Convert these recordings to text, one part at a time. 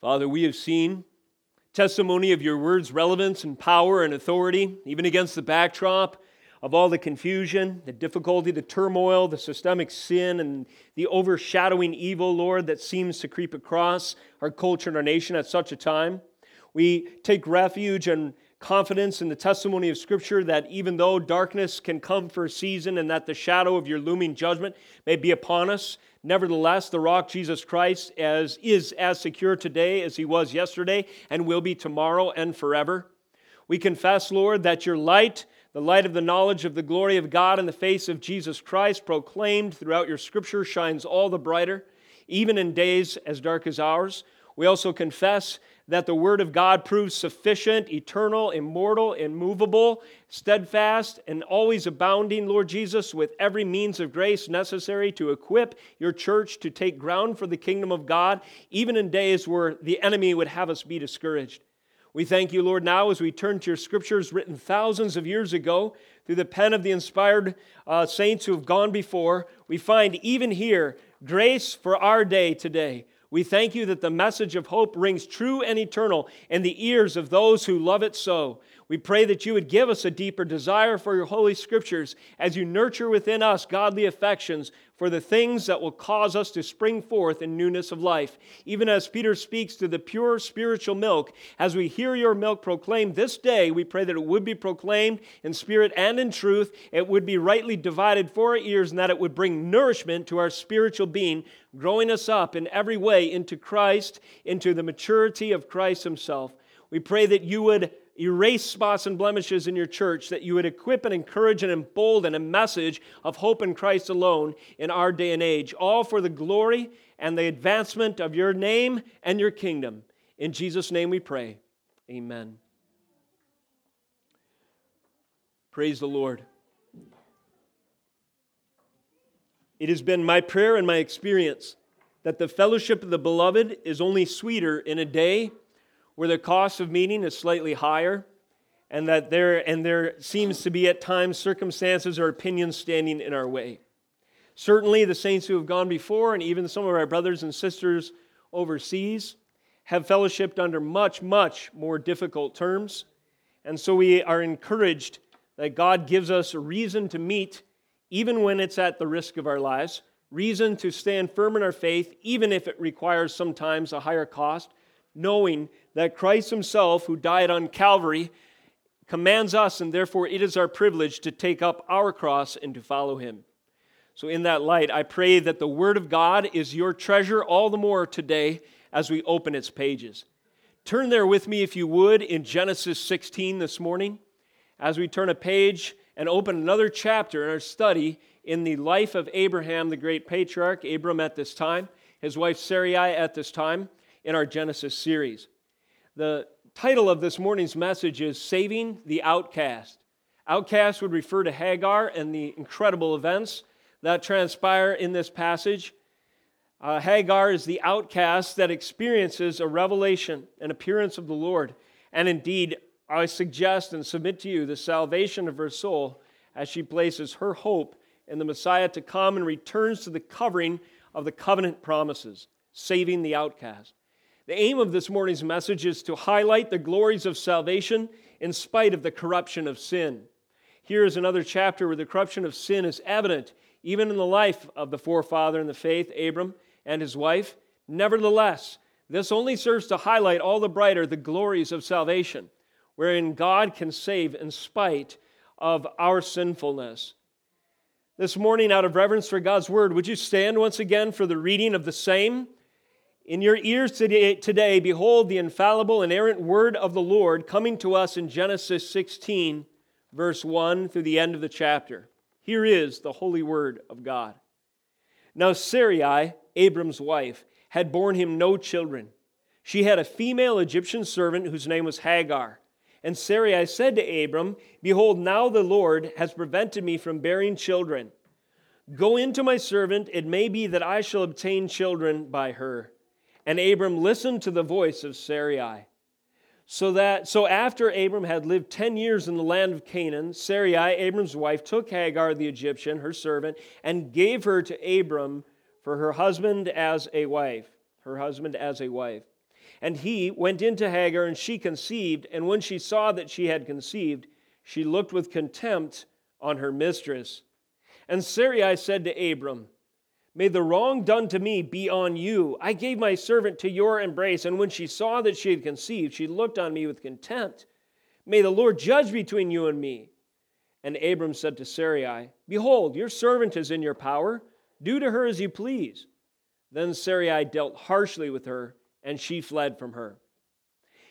Father, we have seen testimony of your word's relevance and power and authority, even against the backdrop of all the confusion, the difficulty, the turmoil, the systemic sin, and the overshadowing evil, Lord, that seems to creep across our culture and our nation at such a time. We take refuge and confidence in the testimony of Scripture that even though darkness can come for a season and that the shadow of your looming judgment may be upon us, Nevertheless, the rock Jesus Christ as, is as secure today as he was yesterday and will be tomorrow and forever. We confess, Lord, that your light, the light of the knowledge of the glory of God in the face of Jesus Christ, proclaimed throughout your scripture, shines all the brighter, even in days as dark as ours. We also confess that the Word of God proves sufficient, eternal, immortal, immovable, steadfast, and always abounding, Lord Jesus, with every means of grace necessary to equip your church to take ground for the kingdom of God, even in days where the enemy would have us be discouraged. We thank you, Lord, now as we turn to your scriptures written thousands of years ago through the pen of the inspired uh, saints who have gone before. We find even here grace for our day today. We thank you that the message of hope rings true and eternal in the ears of those who love it so. We pray that you would give us a deeper desire for your holy scriptures as you nurture within us godly affections for the things that will cause us to spring forth in newness of life. Even as Peter speaks to the pure spiritual milk, as we hear your milk proclaimed this day, we pray that it would be proclaimed in spirit and in truth. It would be rightly divided for our ears, and that it would bring nourishment to our spiritual being, growing us up in every way into Christ, into the maturity of Christ Himself. We pray that you would erase spots and blemishes in your church, that you would equip and encourage and embolden a message of hope in Christ alone in our day and age, all for the glory and the advancement of your name and your kingdom. In Jesus' name we pray. Amen. Praise the Lord. It has been my prayer and my experience that the fellowship of the beloved is only sweeter in a day where the cost of meeting is slightly higher, and that there and there seems to be at times circumstances or opinions standing in our way. Certainly, the saints who have gone before, and even some of our brothers and sisters overseas, have fellowshipped under much, much more difficult terms. And so we are encouraged that God gives us a reason to meet, even when it's at the risk of our lives, reason to stand firm in our faith, even if it requires sometimes a higher cost, knowing that Christ Himself, who died on Calvary, commands us, and therefore it is our privilege to take up our cross and to follow Him. So, in that light, I pray that the Word of God is your treasure all the more today as we open its pages. Turn there with me, if you would, in Genesis 16 this morning, as we turn a page and open another chapter in our study in the life of Abraham, the great patriarch, Abram at this time, his wife Sarai at this time, in our Genesis series. The title of this morning's message is Saving the Outcast. Outcast would refer to Hagar and the incredible events that transpire in this passage. Uh, Hagar is the outcast that experiences a revelation, an appearance of the Lord. And indeed, I suggest and submit to you the salvation of her soul as she places her hope in the Messiah to come and returns to the covering of the covenant promises, saving the outcast. The aim of this morning's message is to highlight the glories of salvation in spite of the corruption of sin. Here is another chapter where the corruption of sin is evident, even in the life of the forefather in the faith, Abram, and his wife. Nevertheless, this only serves to highlight all the brighter the glories of salvation, wherein God can save in spite of our sinfulness. This morning, out of reverence for God's word, would you stand once again for the reading of the same? In your ears today, behold the infallible, inerrant word of the Lord coming to us in Genesis 16, verse 1 through the end of the chapter. Here is the holy word of God. Now, Sarai, Abram's wife, had borne him no children. She had a female Egyptian servant whose name was Hagar. And Sarai said to Abram, Behold, now the Lord has prevented me from bearing children. Go into my servant, it may be that I shall obtain children by her. And Abram listened to the voice of Sarai. So that so after Abram had lived 10 years in the land of Canaan, Sarai, Abram's wife, took Hagar the Egyptian, her servant, and gave her to Abram for her husband as a wife, her husband as a wife. And he went into Hagar, and she conceived. And when she saw that she had conceived, she looked with contempt on her mistress. And Sarai said to Abram, May the wrong done to me be on you. I gave my servant to your embrace, and when she saw that she had conceived, she looked on me with contempt. May the Lord judge between you and me. And Abram said to Sarai, Behold, your servant is in your power. Do to her as you please. Then Sarai dealt harshly with her, and she fled from her.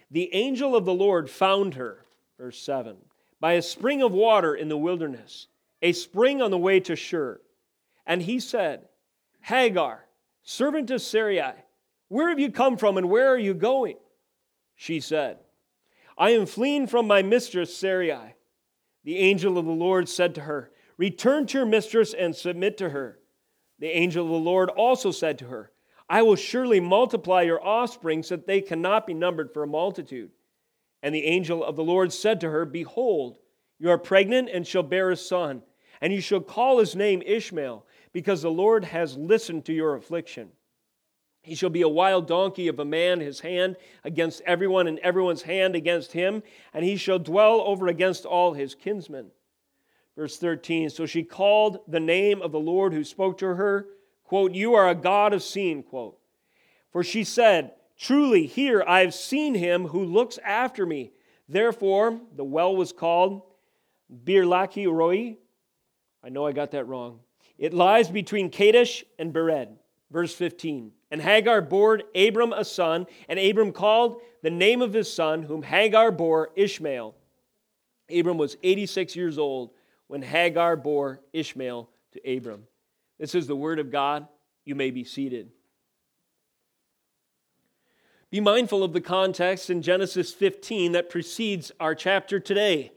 The angel of the Lord found her, verse 7, by a spring of water in the wilderness, a spring on the way to Shur. And he said, Hagar, servant of Sarai, where have you come from and where are you going? She said, I am fleeing from my mistress Sarai. The angel of the Lord said to her, Return to your mistress and submit to her. The angel of the Lord also said to her, I will surely multiply your offspring so that they cannot be numbered for a multitude. And the angel of the Lord said to her, Behold, you are pregnant and shall bear a son, and you shall call his name Ishmael, because the Lord has listened to your affliction. He shall be a wild donkey of a man, his hand against everyone, and everyone's hand against him, and he shall dwell over against all his kinsmen. Verse 13 So she called the name of the Lord who spoke to her, quote, You are a God of seeing, quote. For she said, Truly, here I have seen him who looks after me. Therefore, the well was called Birlaki Roi. I know I got that wrong. It lies between Kadesh and Bered. Verse 15. And Hagar bore Abram a son, and Abram called the name of his son, whom Hagar bore Ishmael. Abram was 86 years old when Hagar bore Ishmael to Abram. This is the word of God. You may be seated. Be mindful of the context in Genesis 15 that precedes our chapter today.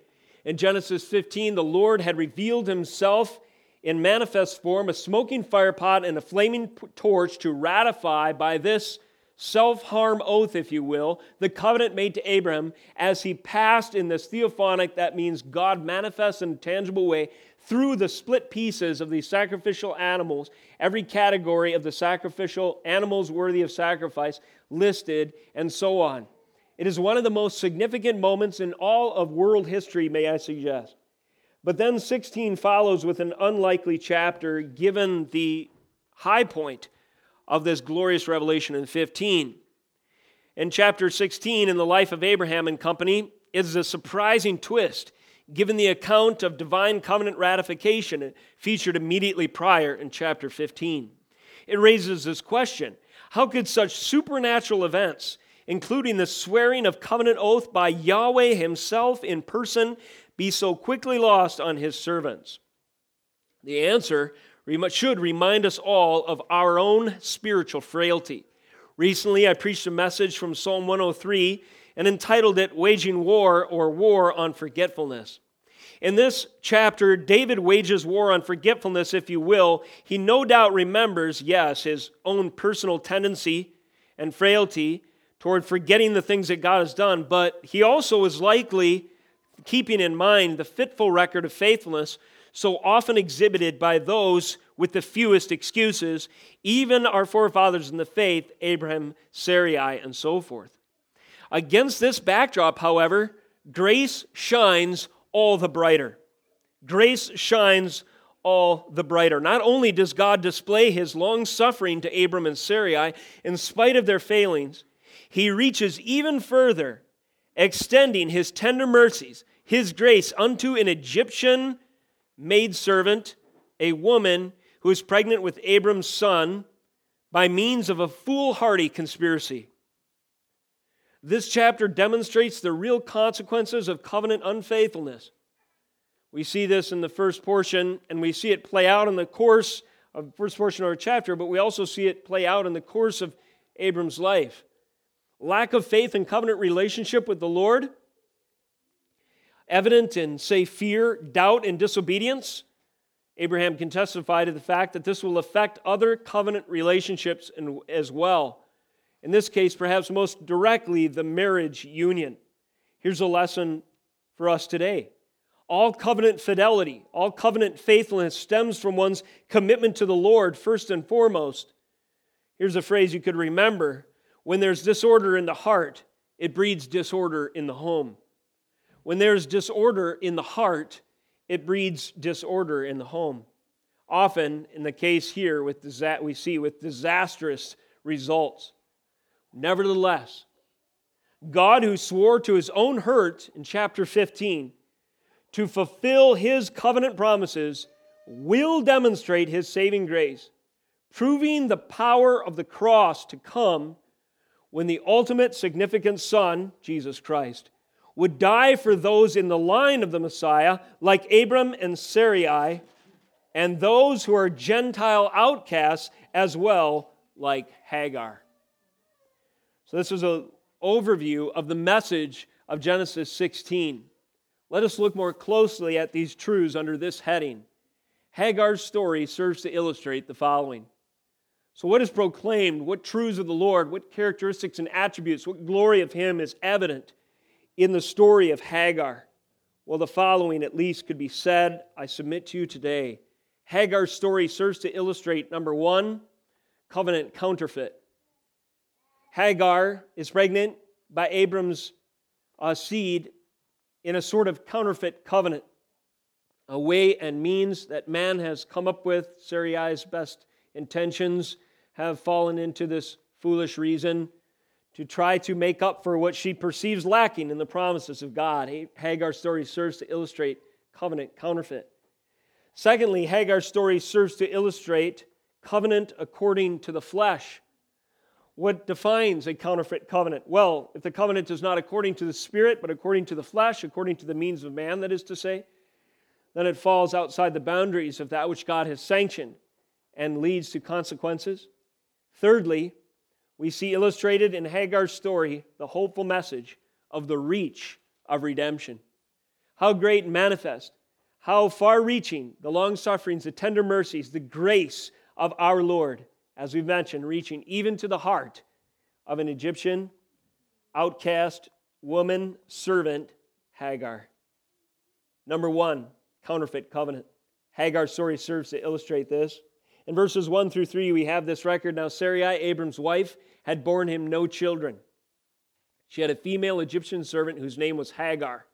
In Genesis 15, the Lord had revealed himself in manifest form a smoking firepot and a flaming torch to ratify by this self harm oath, if you will, the covenant made to Abraham as he passed in this theophanic, that means God manifests in a tangible way, through the split pieces of these sacrificial animals, every category of the sacrificial animals worthy of sacrifice listed, and so on. It is one of the most significant moments in all of world history, may I suggest. But then 16 follows with an unlikely chapter given the high point of this glorious revelation in 15. In chapter 16, in the life of Abraham and company, is a surprising twist given the account of divine covenant ratification featured immediately prior in chapter 15. It raises this question How could such supernatural events, including the swearing of covenant oath by Yahweh Himself in person, be so quickly lost on his servants? The answer should remind us all of our own spiritual frailty. Recently, I preached a message from Psalm 103 and entitled it Waging War or War on Forgetfulness. In this chapter, David wages war on forgetfulness, if you will. He no doubt remembers, yes, his own personal tendency and frailty toward forgetting the things that God has done, but he also is likely keeping in mind the fitful record of faithfulness so often exhibited by those with the fewest excuses, even our forefathers in the faith, Abraham, Sarai, and so forth. Against this backdrop, however, grace shines all the brighter. Grace shines all the brighter. Not only does God display his long suffering to Abram and Sarai in spite of their failings, he reaches even further, extending his tender mercies his grace unto an Egyptian maidservant, a woman who is pregnant with Abram's son by means of a foolhardy conspiracy. This chapter demonstrates the real consequences of covenant unfaithfulness. We see this in the first portion, and we see it play out in the course of the first portion of our chapter, but we also see it play out in the course of Abram's life. Lack of faith and covenant relationship with the Lord evident in, say, fear, doubt, and disobedience, Abraham can testify to the fact that this will affect other covenant relationships as well. In this case, perhaps most directly, the marriage union. Here's a lesson for us today. All covenant fidelity, all covenant faithfulness stems from one's commitment to the Lord first and foremost. Here's a phrase you could remember When there's disorder in the heart, it breeds disorder in the home. When there's disorder in the heart, it breeds disorder in the home. Often, in the case here, with disa- we see with disastrous results. Nevertheless, God, who swore to his own hurt in chapter 15 to fulfill his covenant promises, will demonstrate his saving grace, proving the power of the cross to come when the ultimate significant Son, Jesus Christ, would die for those in the line of the Messiah, like Abram and Sarai, and those who are Gentile outcasts as well, like Hagar. So, this is an overview of the message of Genesis 16. Let us look more closely at these truths under this heading. Hagar's story serves to illustrate the following so, what is proclaimed? What truths of the Lord? What characteristics and attributes? What glory of Him is evident in the story of Hagar? Well, the following at least could be said, I submit to you today. Hagar's story serves to illustrate number one, covenant counterfeit. Hagar is pregnant by Abram's uh, seed in a sort of counterfeit covenant, a way and means that man has come up with, Sarai's best intentions have fallen into this foolish reason to try to make up for what she perceives lacking in the promises of God. Hagar's story serves to illustrate covenant counterfeit. Secondly, Hagar's story serves to illustrate covenant according to the flesh. What defines a counterfeit covenant? Well, if the covenant is not according to the Spirit, but according to the flesh, according to the means of man, that is to say, then it falls outside the boundaries of that which God has sanctioned and leads to consequences. Thirdly, we see illustrated in Hagar's story the hopeful message of the reach of redemption. How great and manifest, how far reaching the long sufferings, the tender mercies, the grace of our Lord, as we've mentioned, reaching even to the heart of an Egyptian outcast woman servant, Hagar. Number one, counterfeit covenant. Hagar's story serves to illustrate this. In verses 1 through 3, we have this record. Now, Sarai, Abram's wife, had borne him no children. She had a female Egyptian servant whose name was Hagar.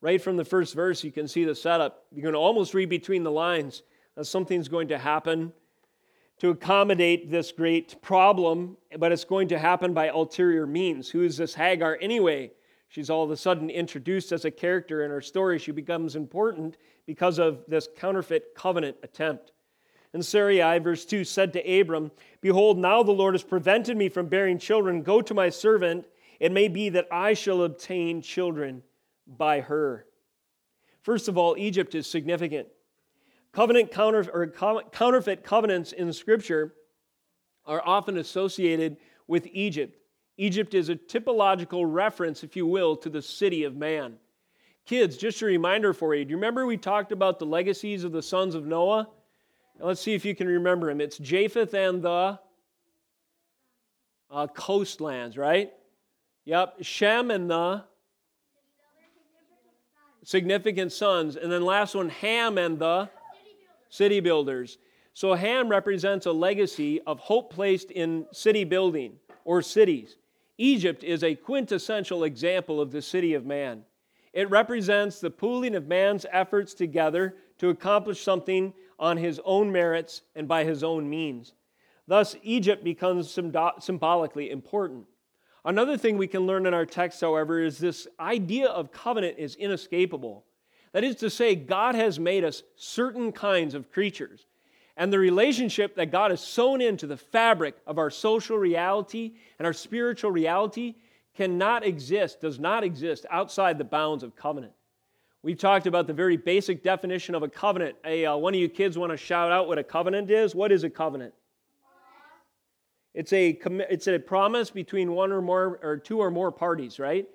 Right from the first verse, you can see the setup. You can almost read between the lines that something's going to happen to accommodate this great problem, but it's going to happen by ulterior means. Who is this Hagar anyway? She's all of a sudden introduced as a character in our story. She becomes important because of this counterfeit covenant attempt. And Sarai, verse 2, said to Abram, Behold, now the Lord has prevented me from bearing children. Go to my servant. It may be that I shall obtain children by her. First of all, Egypt is significant. Covenant counter, or counterfeit covenants in Scripture are often associated with Egypt. Egypt is a typological reference, if you will, to the city of man. Kids, just a reminder for you. Do you remember we talked about the legacies of the sons of Noah? Let's see if you can remember him. It's Japheth and the uh, coastlands, right? Yep. Shem and the significant sons. And then last one, Ham and the city builders. So Ham represents a legacy of hope placed in city building or cities. Egypt is a quintessential example of the city of man. It represents the pooling of man's efforts together to accomplish something on his own merits and by his own means. Thus, Egypt becomes symbolically important. Another thing we can learn in our text, however, is this idea of covenant is inescapable. That is to say, God has made us certain kinds of creatures. And the relationship that God has sewn into the fabric of our social reality and our spiritual reality cannot exist, does not exist outside the bounds of covenant. We talked about the very basic definition of a covenant. A, uh, one of you kids want to shout out what a covenant is? What is a covenant? It's a, it's a promise between one or more or two or more parties, right?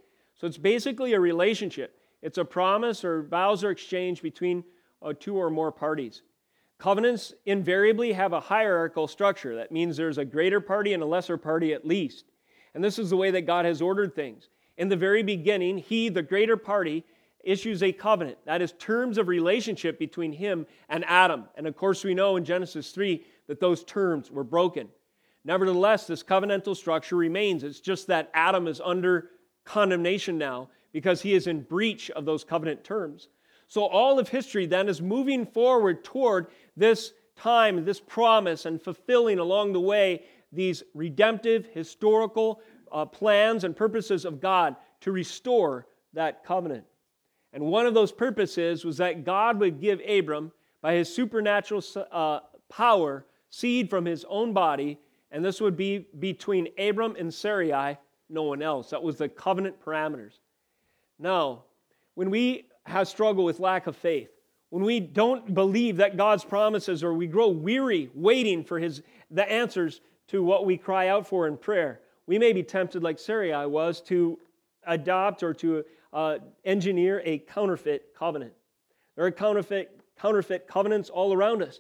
So it's basically a relationship. It's a promise or vows or exchange between uh, two or more parties. Covenants invariably have a hierarchical structure. That means there's a greater party and a lesser party at least. And this is the way that God has ordered things. In the very beginning, He, the greater party, issues a covenant. That is terms of relationship between him and Adam. And of course, we know in Genesis 3 that those terms were broken. Nevertheless, this covenantal structure remains. It's just that Adam is under condemnation now because he is in breach of those covenant terms. So all of history then is moving forward toward this time, this promise, and fulfilling along the way these redemptive, historical uh, plans and purposes of God to restore that covenant. And one of those purposes was that God would give Abram, by his supernatural uh, power, seed from his own body, and this would be between Abram and Sarai, no one else. That was the covenant parameters. Now, when we have struggle with lack of faith, when we don't believe that God's promises or we grow weary waiting for his the answers to what we cry out for in prayer, we may be tempted like Sarai was to adopt or to uh, engineer a counterfeit covenant. There are counterfeit, counterfeit covenants all around us.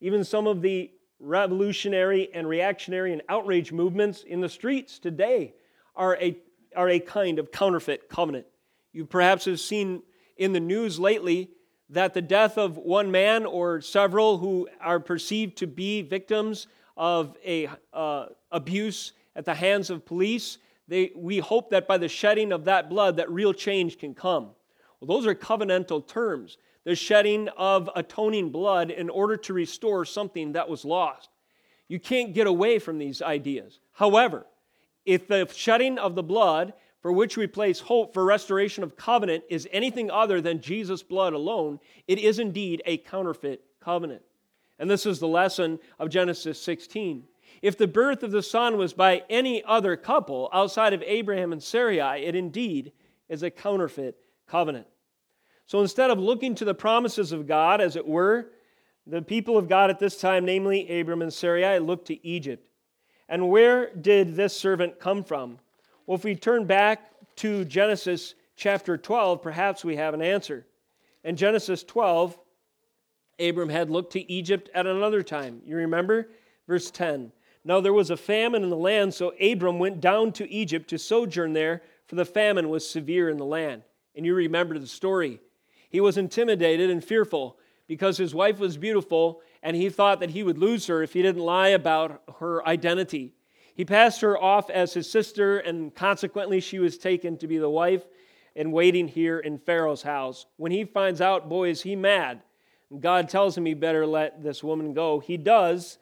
Even some of the revolutionary and reactionary and outrage movements in the streets today are a, are a kind of counterfeit covenant. You perhaps have seen in the news lately that the death of one man or several who are perceived to be victims of a uh, abuse at the hands of police they, we hope that by the shedding of that blood that real change can come well those are covenantal terms the shedding of atoning blood in order to restore something that was lost you can't get away from these ideas however if the shedding of the blood for which we place hope for restoration of covenant is anything other than Jesus' blood alone, it is indeed a counterfeit covenant. And this is the lesson of Genesis 16. If the birth of the son was by any other couple outside of Abraham and Sarai, it indeed is a counterfeit covenant. So instead of looking to the promises of God, as it were, the people of God at this time, namely Abram and Sarai, looked to Egypt. And where did this servant come from? Well, if we turn back to Genesis chapter 12, perhaps we have an answer. In Genesis 12, Abram had looked to Egypt at another time. You remember? Verse 10. Now there was a famine in the land, so Abram went down to Egypt to sojourn there, for the famine was severe in the land. And you remember the story. He was intimidated and fearful because his wife was beautiful, and he thought that he would lose her if he didn't lie about her identity. He passed her off as his sister, and consequently, she was taken to be the wife and waiting here in Pharaoh's house. When he finds out, boy, is he mad. God tells him he better let this woman go. He does.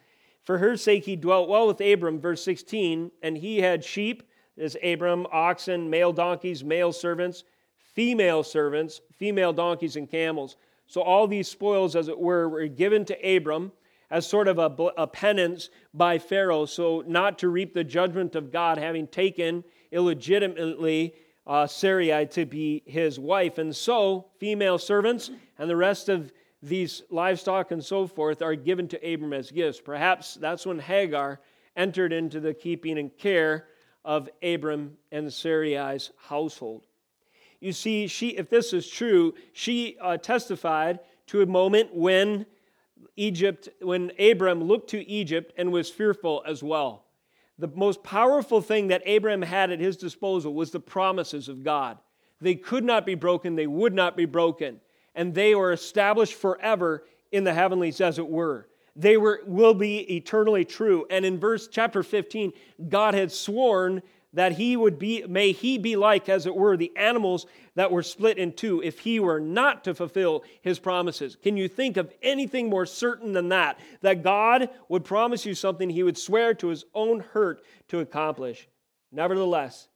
For her sake, he dwelt well with Abram, verse 16, and he had sheep, as Abram, oxen, male donkeys, male servants, female servants, female donkeys, and camels. So all these spoils, as it were, were given to Abram as sort of a, a penance by Pharaoh, so not to reap the judgment of God, having taken illegitimately uh, Sarai to be his wife. And so, female servants and the rest of these livestock and so forth are given to Abram as gifts. Perhaps that's when Hagar entered into the keeping and care of Abram and Sarai's household. You see, she, if this is true, she uh, testified to a moment when Egypt, when Abram looked to Egypt and was fearful as well. The most powerful thing that Abram had at his disposal was the promises of God. They could not be broken, they would not be broken, and they are established forever in the heavenlies, as it were. They were, will be eternally true. And in verse chapter 15, God had sworn that he would be, may he be like, as it were, the animals that were split in two if he were not to fulfill his promises. Can you think of anything more certain than that? That God would promise you something he would swear to his own hurt to accomplish. Nevertheless,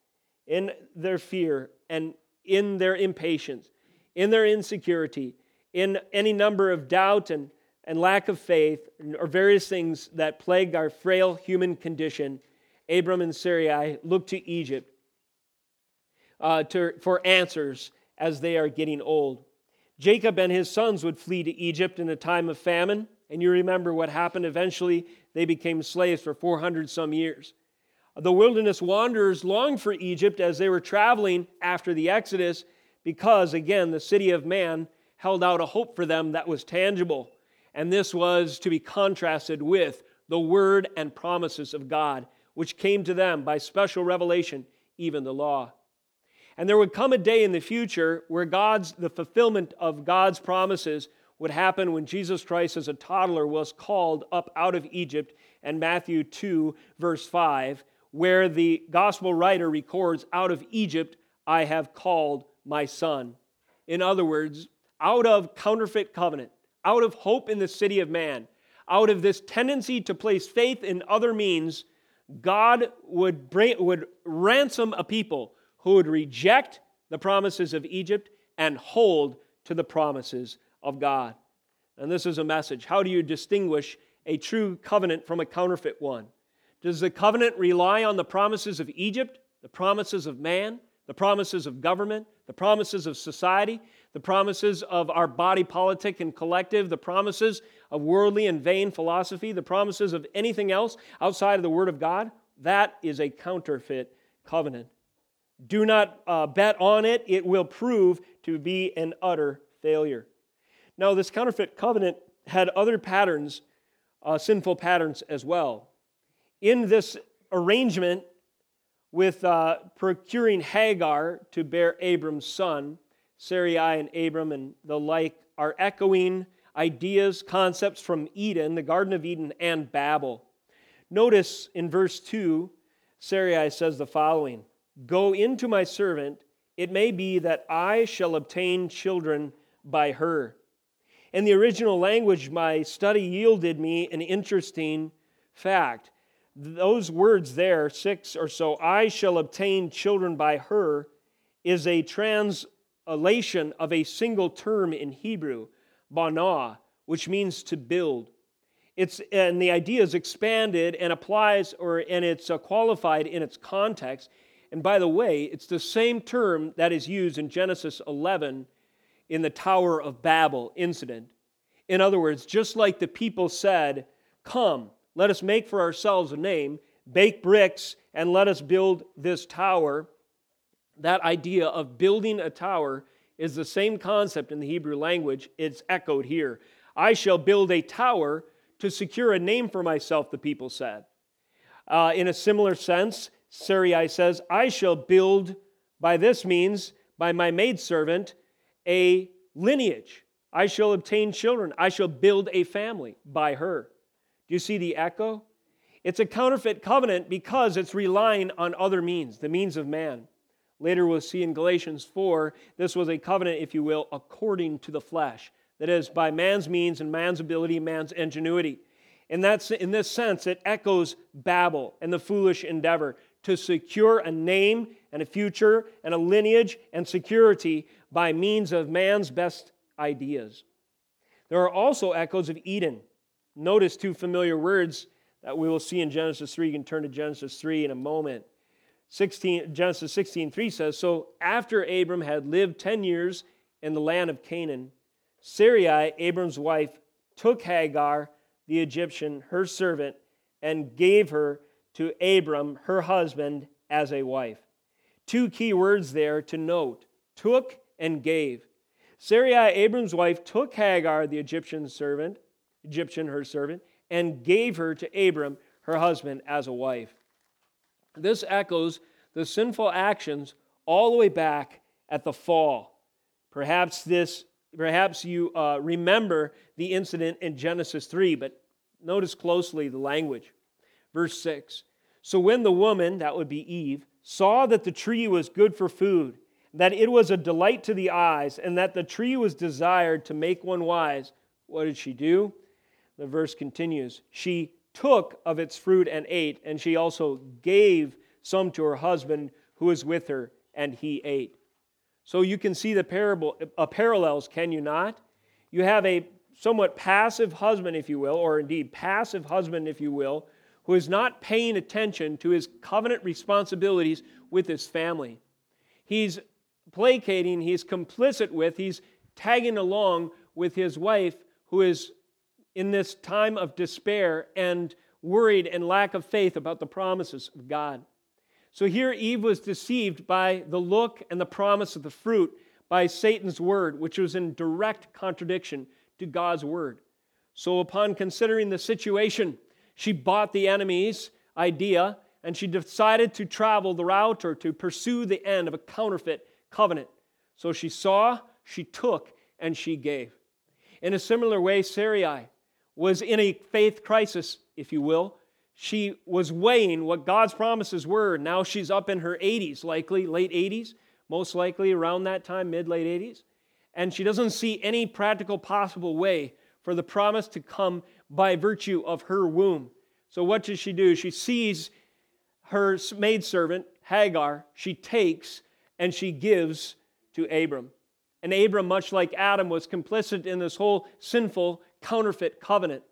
in their fear and in their impatience, in their insecurity, in any number of doubt and, and lack of faith, or various things that plague our frail human condition, Abram and Sarai look to Egypt uh, to, for answers as they are getting old. Jacob and his sons would flee to Egypt in a time of famine, and you remember what happened. Eventually, they became slaves for 400 some years. The wilderness wanderers longed for Egypt as they were traveling after the Exodus because, again, the city of man held out a hope for them that was tangible. And this was to be contrasted with the word and promises of God which came to them by special revelation, even the law. And there would come a day in the future where God's the fulfillment of God's promises would happen when Jesus Christ as a toddler was called up out of Egypt and Matthew 2, verse 5, where the gospel writer records, Out of Egypt I have called my son. In other words, out of counterfeit covenant, out of hope in the city of man, out of this tendency to place faith in other means, God would, bring, would ransom a people who would reject the promises of Egypt and hold to the promises of God. And this is a message. How do you distinguish a true covenant from a counterfeit one? Does the covenant rely on the promises of Egypt, the promises of man, the promises of government, the promises of society, the promises of our body politic and collective, the promises of worldly and vain philosophy, the promises of anything else outside of the Word of God? That is a counterfeit covenant. Do not uh, bet on it, it will prove to be an utter failure. Now, this counterfeit covenant had other patterns, uh, sinful patterns as well. In this arrangement with uh, procuring Hagar to bear Abram's son, Sarai and Abram and the like are echoing ideas, concepts from Eden, the Garden of Eden, and Babel. Notice in verse 2, Sarai says the following Go into my servant, it may be that I shall obtain children by her. In the original language, my study yielded me an interesting fact. Those words there, six or so, I shall obtain children by her, is a translation of a single term in Hebrew, banah, which means to build. It's, and the idea is expanded and applies, or and it's uh, qualified in its context. And by the way, it's the same term that is used in Genesis 11 in the Tower of Babel incident. In other words, just like the people said, Come, let us make for ourselves a name, bake bricks, and let us build this tower. That idea of building a tower is the same concept in the Hebrew language. It's echoed here. I shall build a tower to secure a name for myself, the people said. Uh, in a similar sense, Sarai says, I shall build by this means, by my maidservant, a lineage. I shall obtain children. I shall build a family by her. Do you see the echo? It's a counterfeit covenant because it's relying on other means, the means of man. Later we'll see in Galatians 4, this was a covenant, if you will, according to the flesh. That is, by man's means and man's ability, man's ingenuity. And that's, in this sense, it echoes Babel and the foolish endeavor to secure a name and a future and a lineage and security by means of man's best ideas. There are also echoes of Eden. Notice two familiar words that we will see in Genesis 3. You can turn to Genesis 3 in a moment. 16, Genesis 16 3 says, So after Abram had lived 10 years in the land of Canaan, Sarai, Abram's wife, took Hagar, the Egyptian, her servant, and gave her to Abram, her husband, as a wife. Two key words there to note took and gave. Sarai, Abram's wife, took Hagar, the Egyptian servant, Egyptian, her servant, and gave her to Abram, her husband, as a wife. This echoes the sinful actions all the way back at the fall. Perhaps this, perhaps you uh, remember the incident in Genesis 3, but notice closely the language. Verse 6. So when the woman, that would be Eve, saw that the tree was good for food, that it was a delight to the eyes, and that the tree was desired to make one wise, what did she do? The verse continues She took of its fruit and ate, and she also gave some to her husband who was with her, and he ate. So you can see the parable, uh, parallels, can you not? You have a somewhat passive husband, if you will, or indeed passive husband, if you will, who is not paying attention to his covenant responsibilities with his family. He's placating, he's complicit with, he's tagging along with his wife who is in this time of despair and worried and lack of faith about the promises of God. So here Eve was deceived by the look and the promise of the fruit by Satan's word, which was in direct contradiction to God's word. So upon considering the situation, she bought the enemy's idea and she decided to travel the route or to pursue the end of a counterfeit covenant. So she saw, she took, and she gave. In a similar way, Sarai was in a faith crisis, if you will. she was weighing what God's promises were. Now she's up in her 80s, likely late 80s, most likely around that time, mid late 80s. And she doesn't see any practical possible way for the promise to come by virtue of her womb. So what does she do? She sees her maidservant, Hagar, she takes and she gives to Abram. And Abram, much like Adam, was complicit in this whole sinful counterfeit covenant,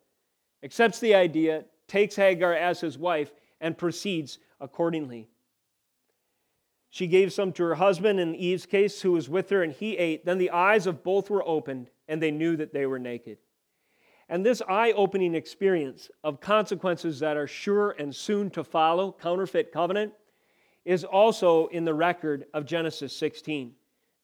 accepts the idea, takes Hagar as his wife, and proceeds accordingly. She gave some to her husband in Eve's case, who was with her, and he ate. Then the eyes of both were opened, and they knew that they were naked. And this eye opening experience of consequences that are sure and soon to follow, counterfeit covenant, is also in the record of Genesis 16.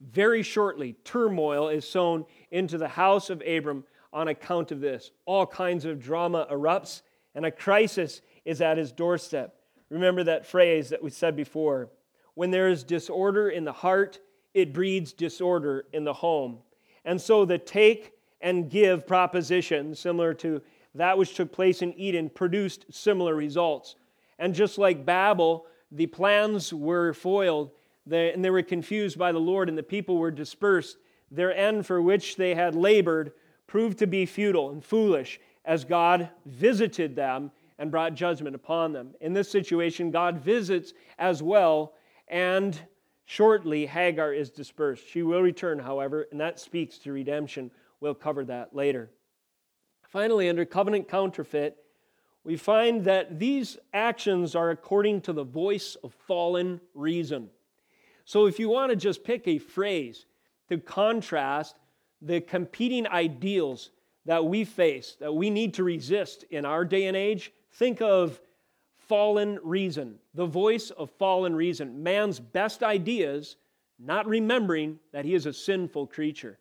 Very shortly, turmoil is sown into the house of Abram on account of this. All kinds of drama erupts, and a crisis is at his doorstep. Remember that phrase that we said before when there is disorder in the heart, it breeds disorder in the home. And so the take and give proposition, similar to that which took place in Eden, produced similar results. And just like Babel, the plans were foiled and they were confused by the Lord, and the people were dispersed. Their end for which they had labored proved to be futile and foolish as God visited them and brought judgment upon them. In this situation, God visits as well and shortly Hagar is dispersed. She will return, however, and that speaks to redemption. We'll cover that later. Finally, under covenant counterfeit, we find that these actions are according to the voice of fallen reason. So, if you want to just pick a phrase to contrast the competing ideals that we face, that we need to resist in our day and age, think of fallen reason, the voice of fallen reason, man's best ideas, not remembering that he is a sinful creature.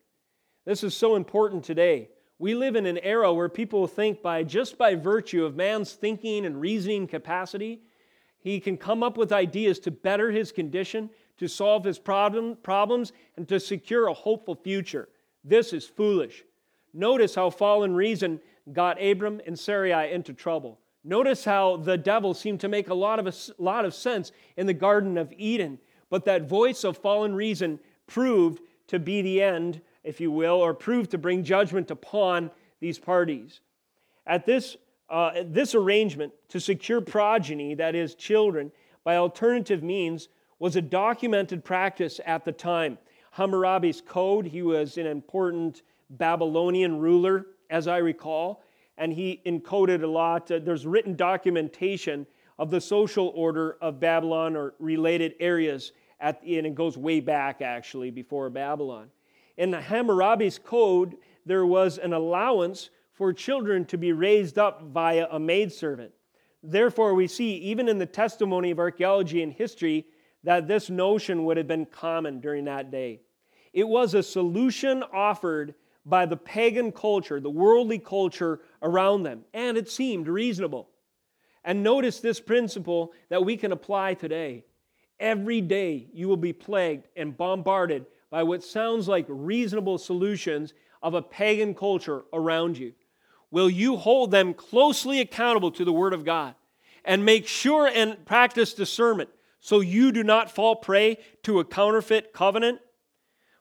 This is so important today. We live in an era where people think by just by virtue of man's thinking and reasoning capacity, he can come up with ideas to better his condition, to solve his problem, problems, and to secure a hopeful future. This is foolish. Notice how fallen reason got Abram and Sarai into trouble. Notice how the devil seemed to make a lot of, a lot of sense in the Garden of Eden, but that voice of fallen reason proved to be the end, if you will, or proved to bring judgment upon these parties. At this, uh, this arrangement to secure progeny, that is, children, by alternative means, was a documented practice at the time. Hammurabi's code, he was an important Babylonian ruler, as I recall and he encoded a lot. Uh, there's written documentation of the social order of Babylon or related areas, at, and it goes way back actually before Babylon. In Hammurabi's code, there was an allowance for children to be raised up via a maidservant. Therefore, we see, even in the testimony of archaeology and history, that this notion would have been common during that day. It was a solution offered by the pagan culture, the worldly culture around them, and it seemed reasonable. And notice this principle that we can apply today. Every day you will be plagued and bombarded by what sounds like reasonable solutions of a pagan culture around you. Will you hold them closely accountable to the Word of God and make sure and practice discernment so you do not fall prey to a counterfeit covenant?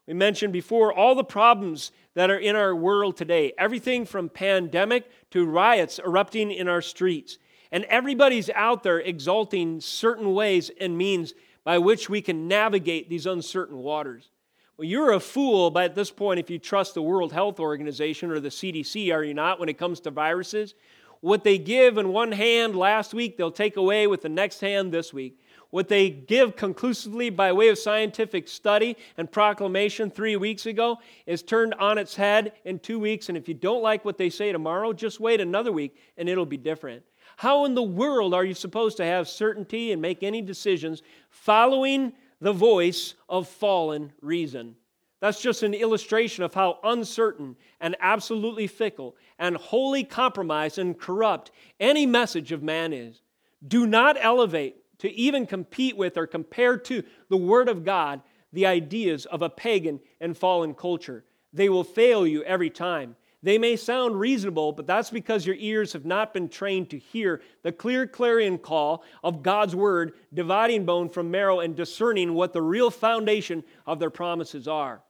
We mentioned before all the problems that are in our world today, everything from pandemic to riots erupting in our streets. And everybody's out there exalting certain ways and means by which we can navigate these uncertain waters. Well, you're a fool by at this point if you trust the World Health Organization or the CDC, are you not, when it comes to viruses? What they give in one hand last week, they'll take away with the next hand this week. What they give conclusively by way of scientific study and proclamation three weeks ago is turned on its head in two weeks. And if you don't like what they say tomorrow, just wait another week and it'll be different. How in the world are you supposed to have certainty and make any decisions following the voice of fallen reason? That's just an illustration of how uncertain and absolutely fickle and wholly compromised and corrupt any message of man is. Do not elevate to even compete with or compare to the Word of God the ideas of a pagan and fallen culture. They will fail you every time. They may sound reasonable, but that's because your ears have not been trained to hear the clear clarion call of God's word, dividing bone from marrow and discerning what the real foundation of their promises are.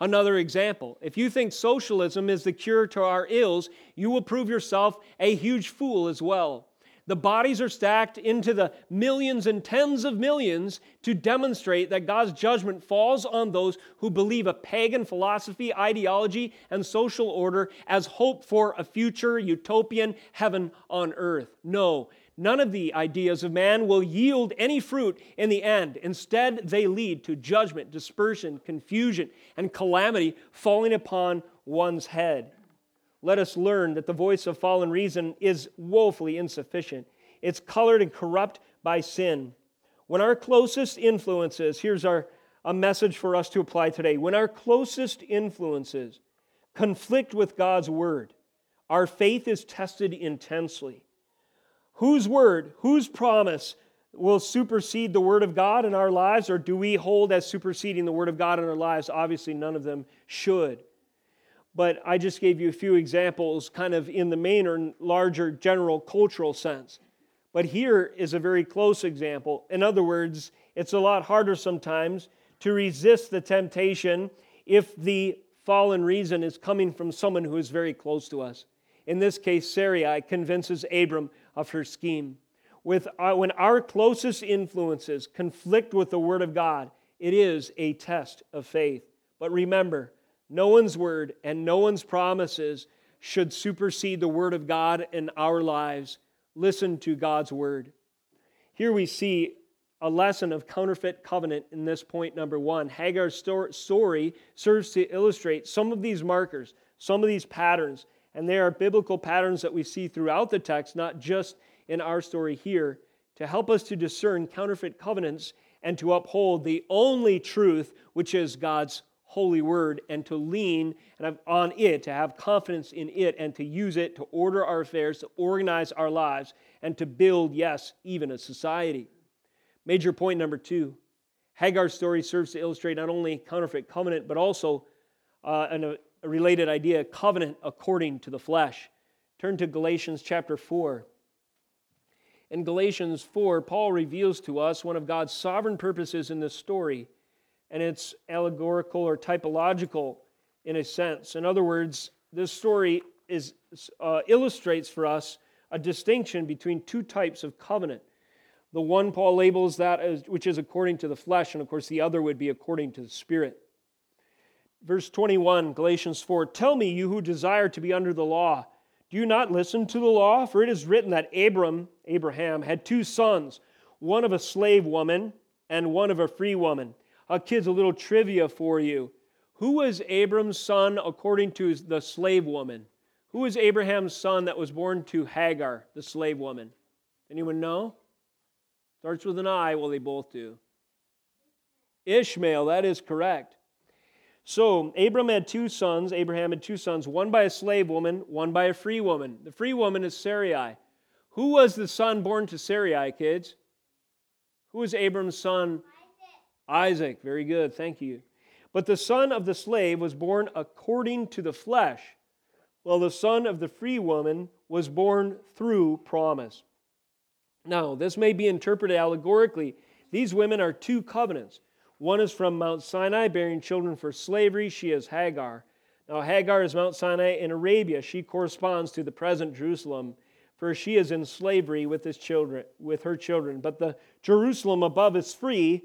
Another example if you think socialism is the cure to our ills, you will prove yourself a huge fool as well. The bodies are stacked into the millions and tens of millions to demonstrate that God's judgment falls on those who believe a pagan philosophy, ideology, and social order as hope for a future utopian heaven on earth. No, none of the ideas of man will yield any fruit in the end. Instead, they lead to judgment, dispersion, confusion, and calamity falling upon one's head let us learn that the voice of fallen reason is woefully insufficient. It's colored and corrupt by sin. When our closest influences, here's our a message for us to apply today. When our closest influences conflict with God's word, our faith is tested intensely. Whose word, whose promise will supersede the word of God in our lives, or do we hold as superseding the word of God in our lives? Obviously, none of them should but I just gave you a few examples kind of in the main or larger general cultural sense. But here is a very close example. In other words, it's a lot harder sometimes to resist the temptation if the fallen reason is coming from someone who is very close to us. In this case, Sarai convinces Abram of her scheme. With uh, when our closest influences conflict with the Word of God, it is a test of faith. But remember, no one's word and no one's promises should supersede the word of God in our lives. Listen to God's word. Here we see a lesson of counterfeit covenant in this point number one. Hagar's story serves to illustrate some of these markers, some of these patterns, and they are biblical patterns that we see throughout the text, not just in our story here, to help us to discern counterfeit covenants and to uphold the only truth, which is God's holy word and to lean on it, to have confidence in it, and to use it to order our affairs, to organize our lives, and to build, yes, even a society. Major point number two Hagar's story serves to illustrate not only counterfeit covenant, but also uh, an, a related idea covenant according to the flesh. Turn to Galatians chapter 4. In Galatians 4, Paul reveals to us one of God's sovereign purposes in this story and it's allegorical or typological in a sense. In other words, this story is, uh, illustrates for us a distinction between two types of covenant. The one Paul labels that as which is according to the flesh, and of course the other would be according to the spirit. Verse 21, Galatians 4 Tell me, you who desire to be under the law, do you not listen to the law? For it is written that Abram, Abraham, had two sons, one of a slave woman and one of a free woman. Uh, kids, a little trivia for you. Who was Abram's son according to the slave woman? Who was Abraham's son that was born to Hagar, the slave woman? Anyone know? Starts with an I. Well, they both do. Ishmael, that is correct. So, Abram had two sons. Abraham had two sons, one by a slave woman, one by a free woman. The free woman is Sarai. Who was the son born to Sarai, kids? Who was Abram's son Isaac, very good, thank you. But the son of the slave was born according to the flesh, while the son of the free woman was born through promise. Now, this may be interpreted allegorically. These women are two covenants. One is from Mount Sinai, bearing children for slavery. She is Hagar. Now, Hagar is Mount Sinai in Arabia. She corresponds to the present Jerusalem, for she is in slavery with his children, with her children. But the Jerusalem above is free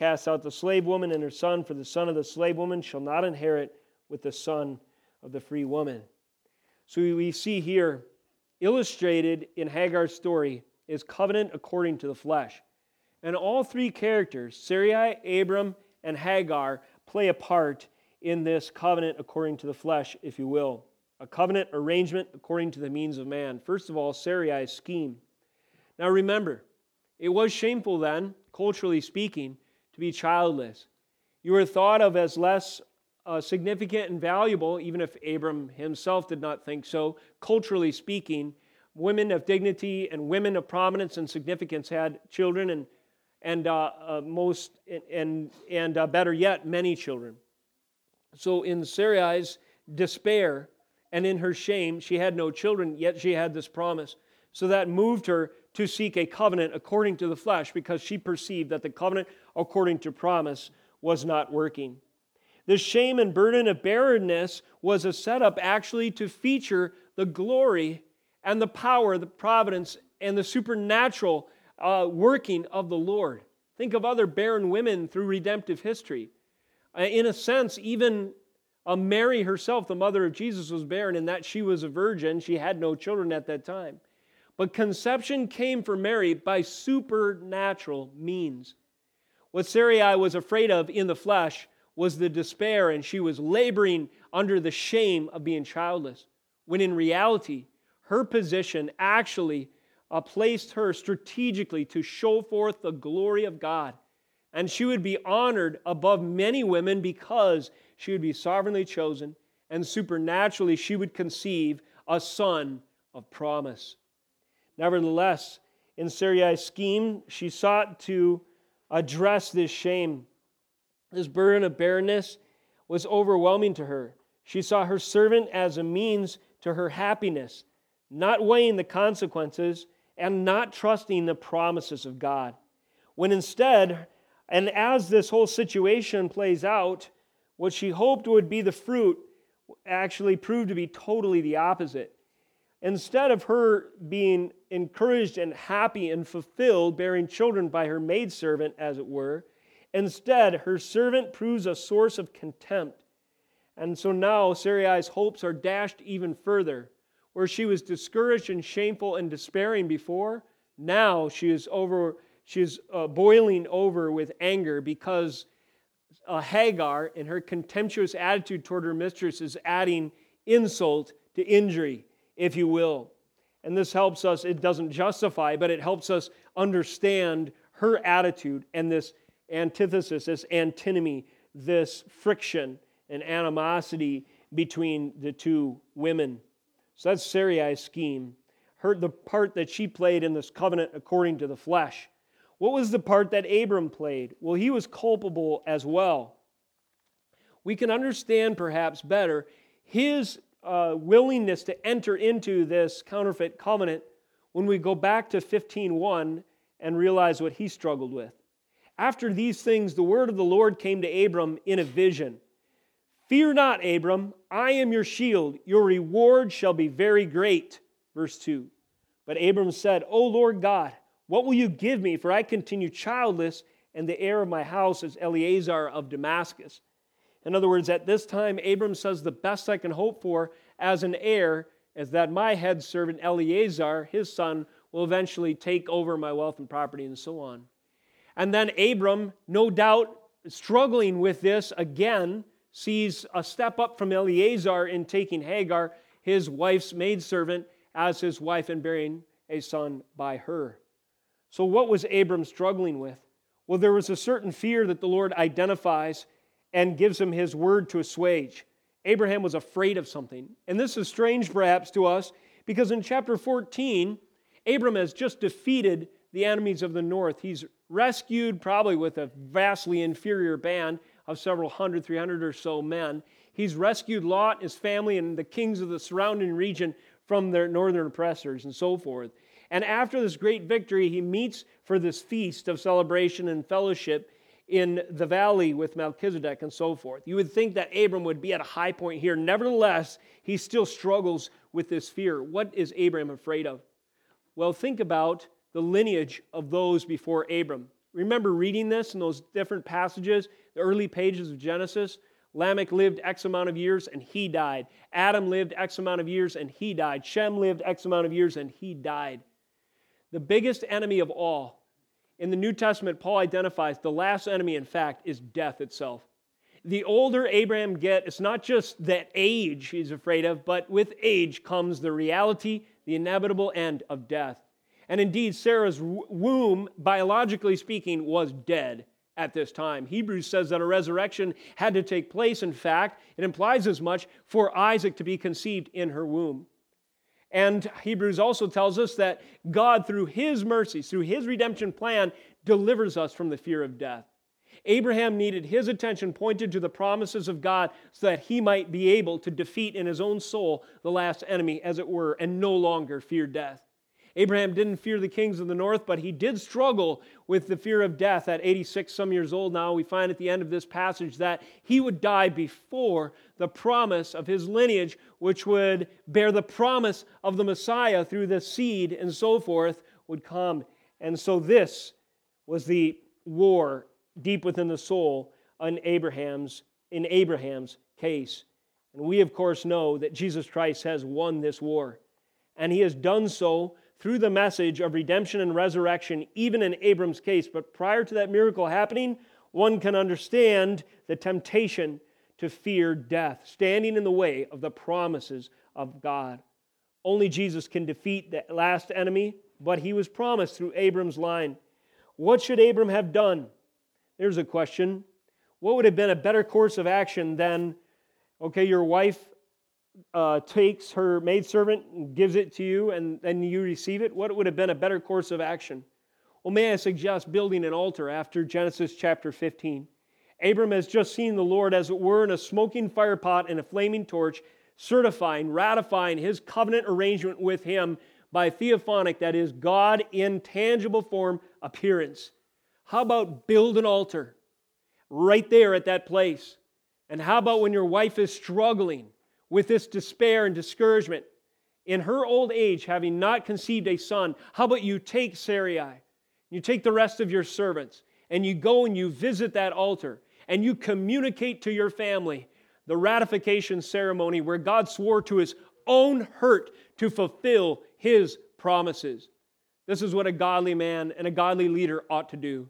Cast out the slave woman and her son, for the son of the slave woman shall not inherit with the son of the free woman. So we see here, illustrated in Hagar's story, is covenant according to the flesh. And all three characters, Sarai, Abram, and Hagar, play a part in this covenant according to the flesh, if you will. a covenant arrangement according to the means of man. First of all, Sarai's scheme. Now remember, it was shameful then, culturally speaking, to be childless. You were thought of as less uh, significant and valuable, even if Abram himself did not think so. Culturally speaking, women of dignity and women of prominence and significance had children, and and uh, uh, most and and uh, better yet, many children. So in Sarai's despair and in her shame, she had no children, yet she had this promise. So that moved her to seek a covenant according to the flesh because she perceived that the covenant according to promise was not working. The shame and burden of barrenness was a setup actually to feature the glory and the power, the providence, and the supernatural uh, working of the Lord. Think of other barren women through redemptive history. Uh, in a sense, even uh, Mary herself, the mother of Jesus, was barren in that she was a virgin. She had no children at that time. But conception came for Mary by supernatural means. What Sarai was afraid of in the flesh was the despair, and she was laboring under the shame of being childless. When in reality, her position actually uh, placed her strategically to show forth the glory of God. And she would be honored above many women because she would be sovereignly chosen, and supernaturally she would conceive a son of promise. Nevertheless, in Sarai's scheme, she sought to address this shame. This burden of barrenness was overwhelming to her. She saw her servant as a means to her happiness not weighing the consequences, and not trusting the promises of God. When instead, and as this whole situation plays out, what she hoped would be the fruit actually proved to be totally the opposite. Instead of her being encouraged and happy and fulfilled, bearing children by her maidservant, as it were, instead, her servant proves a source of contempt. And so now Sarai's hopes are dashed even further where she was discouraged and shameful and despairing before, now she is over, she is uh, boiling over with anger because uh, Hagar, in her contemptuous attitude toward her mistress, is adding insult to injury, if you will. And this helps us, it doesn't justify, but it helps us understand her attitude and this antithesis, this antinomy, this friction and animosity between the two women. So that's Sarai's scheme. Her, the part that she played in this covenant according to the flesh. What was the part that Abram played? Well, he was culpable as well. We can understand perhaps better his uh, willingness to enter into this counterfeit covenant when we go back to 15:1 and realize what he struggled with. After these things, the word of the Lord came to Abram in a vision. Fear not, Abram, I am your shield. Your reward shall be very great. Verse 2. But Abram said, O Lord God, what will you give me? For I continue childless, and the heir of my house is Eliezer of Damascus. In other words, at this time, Abram says, The best I can hope for as an heir is that my head servant Eliezer, his son, will eventually take over my wealth and property, and so on. And then Abram, no doubt, struggling with this again, sees a step up from Eliezer in taking Hagar, his wife's maidservant, as his wife and bearing a son by her. So, what was Abram struggling with? Well, there was a certain fear that the Lord identifies and gives him his word to assuage. Abraham was afraid of something. And this is strange, perhaps, to us because in chapter 14, Abram has just defeated the enemies of the north. He's rescued, probably with a vastly inferior band, of several hundred, 300 or so men. He's rescued Lot, his family, and the kings of the surrounding region from their northern oppressors and so forth. And after this great victory, he meets for this feast of celebration and fellowship in the valley with Melchizedek and so forth. You would think that Abram would be at a high point here. Nevertheless, he still struggles with this fear. What is Abram afraid of? Well, think about the lineage of those before Abram. Remember reading this in those different passages, the early pages of Genesis? Lamech lived X amount of years and he died. Adam lived X amount of years and he died. Shem lived X amount of years and he died. The biggest enemy of all, in the New Testament, Paul identifies the last enemy, in fact, is death itself. the older Abraham get, it's not just that age he's afraid of, but with age comes the reality, the inevitable end of death. And indeed, Sarah's womb, biologically speaking, was dead at this time. Hebrews says that a resurrection had to take place. In fact, it implies as much for Isaac to be conceived in her womb. And Hebrews also tells us that God, through his mercies, through his redemption plan, delivers us from the fear of death. Abraham needed his attention pointed to the promises of God so that he might be able to defeat in his own soul the last enemy, as it were, and no longer fear death. Abraham didn't fear the kings of the north, but he did struggle with the fear of death at 86 some years old now. We find at the end of this passage that he would die before the promise of his lineage, which would bear the promise of the Messiah through the seed and so forth, would come. And so this was the war deep within the soul in Abraham's, in Abraham's case. And we, of course, know that Jesus Christ has won this war. And he has done so through the message of redemption and resurrection, even in Abram's case. But prior to that miracle happening, one can understand the temptation to fear death, standing in the way of the promises of God. Only Jesus can defeat the last enemy, but he was promised through Abram's line. What should Abram have done? There's a question. What would have been a better course of action than, okay, your wife uh, takes her maidservant and gives it to you and then you receive it? What would have been a better course of action? Well, may I suggest building an altar after Genesis chapter 15? Abram has just seen the Lord, as it were, in a smoking firepot and a flaming torch, certifying, ratifying his covenant arrangement with him by theophanic, that is, God in tangible form appearance. How about build an altar right there at that place? And how about when your wife is struggling with this despair and discouragement in her old age, having not conceived a son? How about you take Sarai, you take the rest of your servants, and you go and you visit that altar and you communicate to your family the ratification ceremony where God swore to his own hurt to fulfill his promises. This is what a godly man and a godly leader ought to do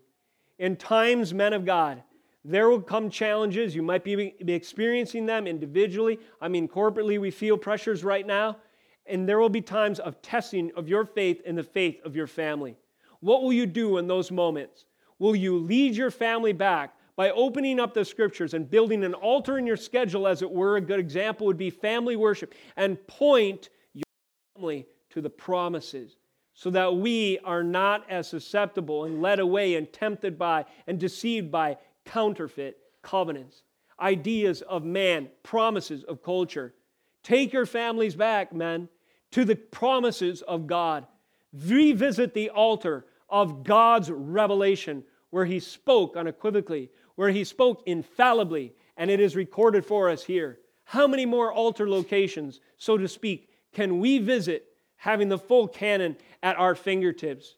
in times, men of God, there will come challenges. You might be experiencing them individually. I mean, corporately, we feel pressures right now. And there will be times of testing of your faith and the faith of your family. What will you do in those moments? Will you lead your family back by opening up the scriptures and building an altar in your schedule, as it were? A good example would be family worship and point your family to the promises so that we are not as susceptible and led away and tempted by and deceived by counterfeit covenants, ideas of man, promises of culture. Take your families back, men, to the promises of God. Revisit the altar of God's revelation where He spoke unequivocally, where He spoke infallibly, and it is recorded for us here. How many more altar locations, so to speak, can we visit having the full canon at our fingertips.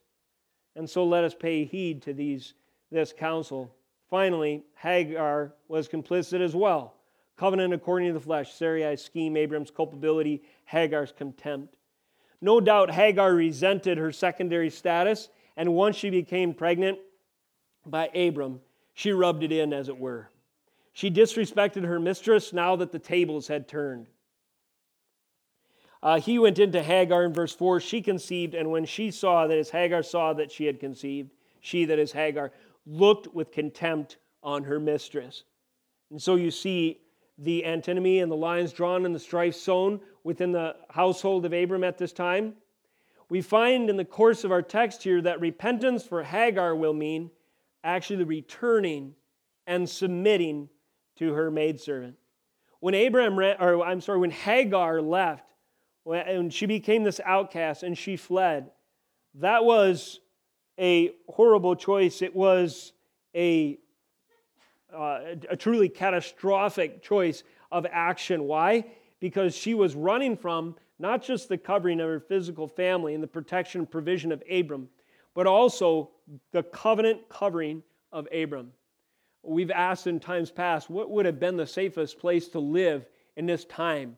And so let us pay heed to these, this counsel. Finally, Hagar was complicit as well. Covenant according to the flesh, Sarai's scheme, Abram's culpability, Hagar's contempt. No doubt Hagar resented her secondary status, and once she became pregnant by Abram, she rubbed it in, as it were. She disrespected her mistress now that the tables had turned. Uh, he went into Hagar in verse 4. She conceived, and when she saw that as Hagar saw that she had conceived, she, that is Hagar, looked with contempt on her mistress. And so you see the antinomy and the lines drawn and the strife sown within the household of Abram at this time. We find in the course of our text here that repentance for Hagar will mean actually the returning and submitting to her maidservant. When Abraham, or I'm sorry, when Hagar left, and she became this outcast and she fled. That was a horrible choice. It was a, uh, a truly catastrophic choice of action. Why? Because she was running from not just the covering of her physical family and the protection and provision of Abram, but also the covenant covering of Abram. We've asked in times past what would have been the safest place to live in this time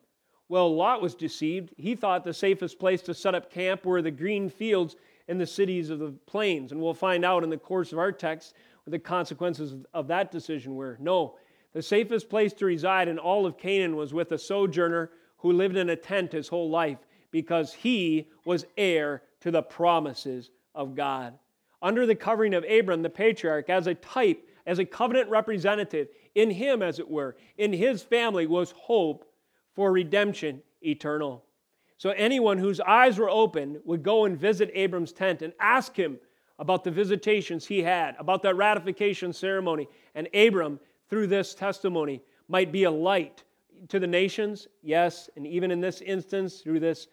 well, Lot was deceived. He thought the safest place to set up camp were the green fields in the cities of the plains. And we'll find out in the course of our text what the consequences of that decision were. No, The safest place to reside in all of Canaan was with a sojourner who lived in a tent his whole life because he was heir to the promises of God. Under the covering of Abram, the patriarch, as a type, as a covenant representative, in him, as it were, in his family was hope for redemption eternal. So anyone whose eyes were open would go and visit Abram's tent and ask him about the visitations he had, about that ratification ceremony. And Abram, through this testimony, might be a light to the nations, yes, and even in this instance, through this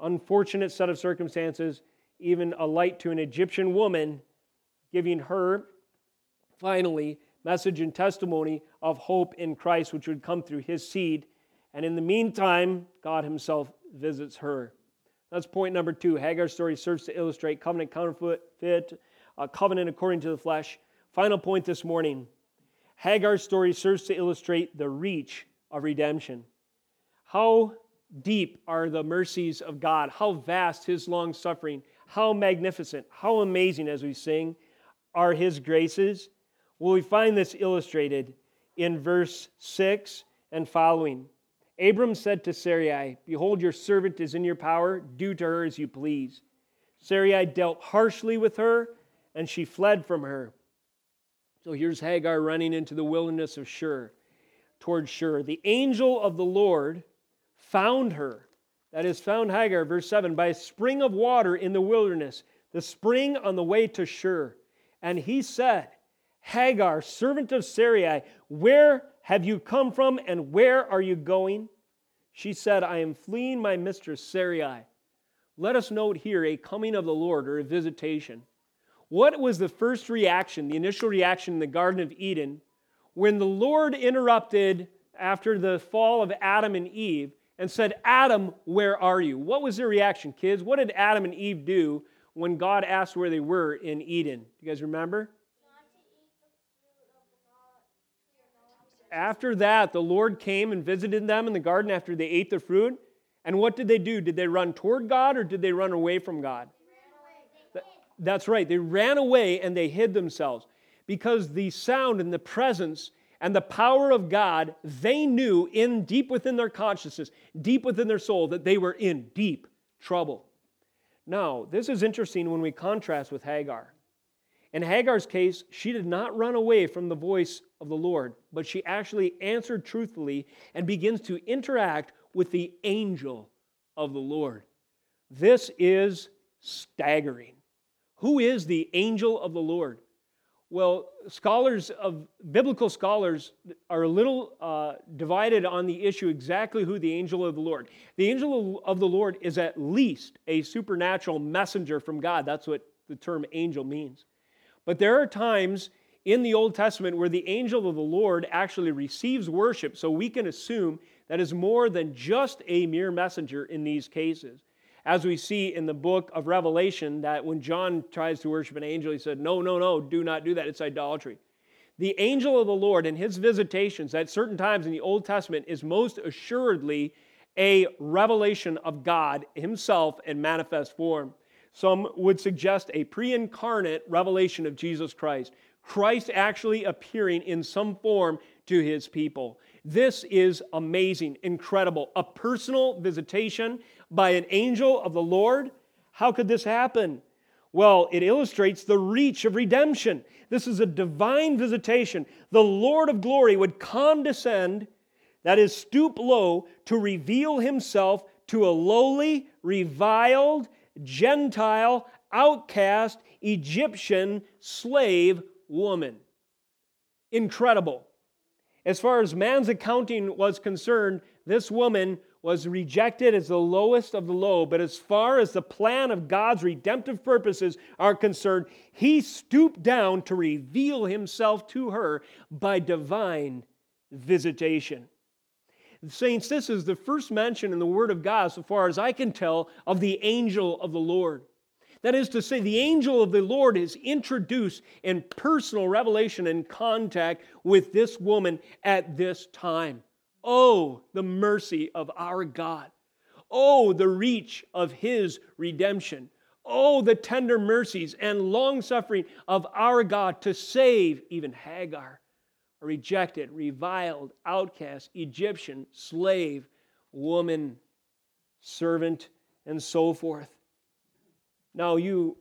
unfortunate set of circumstances, even a light to an Egyptian woman, giving her finally message and testimony of hope in Christ, which would come through his seed. And in the meantime, God himself visits her. That's point number two. Hagar's story serves to illustrate covenant counterfeit, a covenant according to the flesh. Final point this morning Hagar's story serves to illustrate the reach of redemption. How deep are the mercies of God? How vast his long suffering? How magnificent, how amazing, as we sing, are his graces? Well, we find this illustrated in verse 6 and following. Abram said to Sarai, Behold, your servant is in your power, do to her as you please. Sarai dealt harshly with her, and she fled from her. So here's Hagar running into the wilderness of Shur, towards Shur. The angel of the Lord found her. That is, found Hagar, verse 7, by a spring of water in the wilderness, the spring on the way to Shur. And he said, Hagar, servant of Sarai, where have you come from and where are you going? She said, I am fleeing my mistress Sarai. Let us note here a coming of the Lord or a visitation. What was the first reaction, the initial reaction in the Garden of Eden, when the Lord interrupted after the fall of Adam and Eve and said, Adam, where are you? What was their reaction, kids? What did Adam and Eve do when God asked where they were in Eden? You guys remember? after that, the Lord came and visited them in the garden after they ate the fruit. And what did they do? Did they run toward God or did they run away from God? That's right. They ran away and they hid themselves because the sound and the presence and the power of God, they knew in deep within their consciousness, deep within their soul, that they were in deep trouble. Now, this is interesting when we contrast with Hagar. In Hagar's case, she did not run away from the voice of the Lord, but she actually answered truthfully and begins to interact with the angel of the Lord. This is staggering. Who is the angel of the Lord? Well, scholars of biblical scholars are a little uh, divided on the issue exactly who the angel of the Lord. The angel of the Lord is at least a supernatural messenger from God. That's what the term angel means. But there are times in the Old Testament where the angel of the Lord actually receives worship, so we can assume that is more than just a mere messenger in these cases. As we see in the book of Revelation, that when John tries to worship an angel, he said, No, no, no, do not do that. It's idolatry. The angel of the Lord and his visitations at certain times in the Old Testament is most assuredly a revelation of God himself in manifest form. Some would suggest a pre incarnate revelation of Jesus Christ, Christ actually appearing in some form to his people. This is amazing, incredible. A personal visitation by an angel of the Lord. How could this happen? Well, it illustrates the reach of redemption. This is a divine visitation. The Lord of glory would condescend, that is, stoop low, to reveal himself to a lowly, reviled, Gentile, outcast, Egyptian slave woman. Incredible. As far as man's accounting was concerned, this woman was rejected as the lowest of the low. But as far as the plan of God's redemptive purposes are concerned, he stooped down to reveal himself to her by divine visitation. Saints, this is the first mention in the Word of God, so far as I can tell, of the angel of the Lord. That is to say, the angel of the Lord is introduced in personal revelation and contact with this woman at this time. Oh, the mercy of our God. Oh, the reach of his redemption. Oh, the tender mercies and long suffering of our God to save even Hagar a rejected, reviled, outcast, Egyptian, slave, woman, servant, and so forth. Now, you,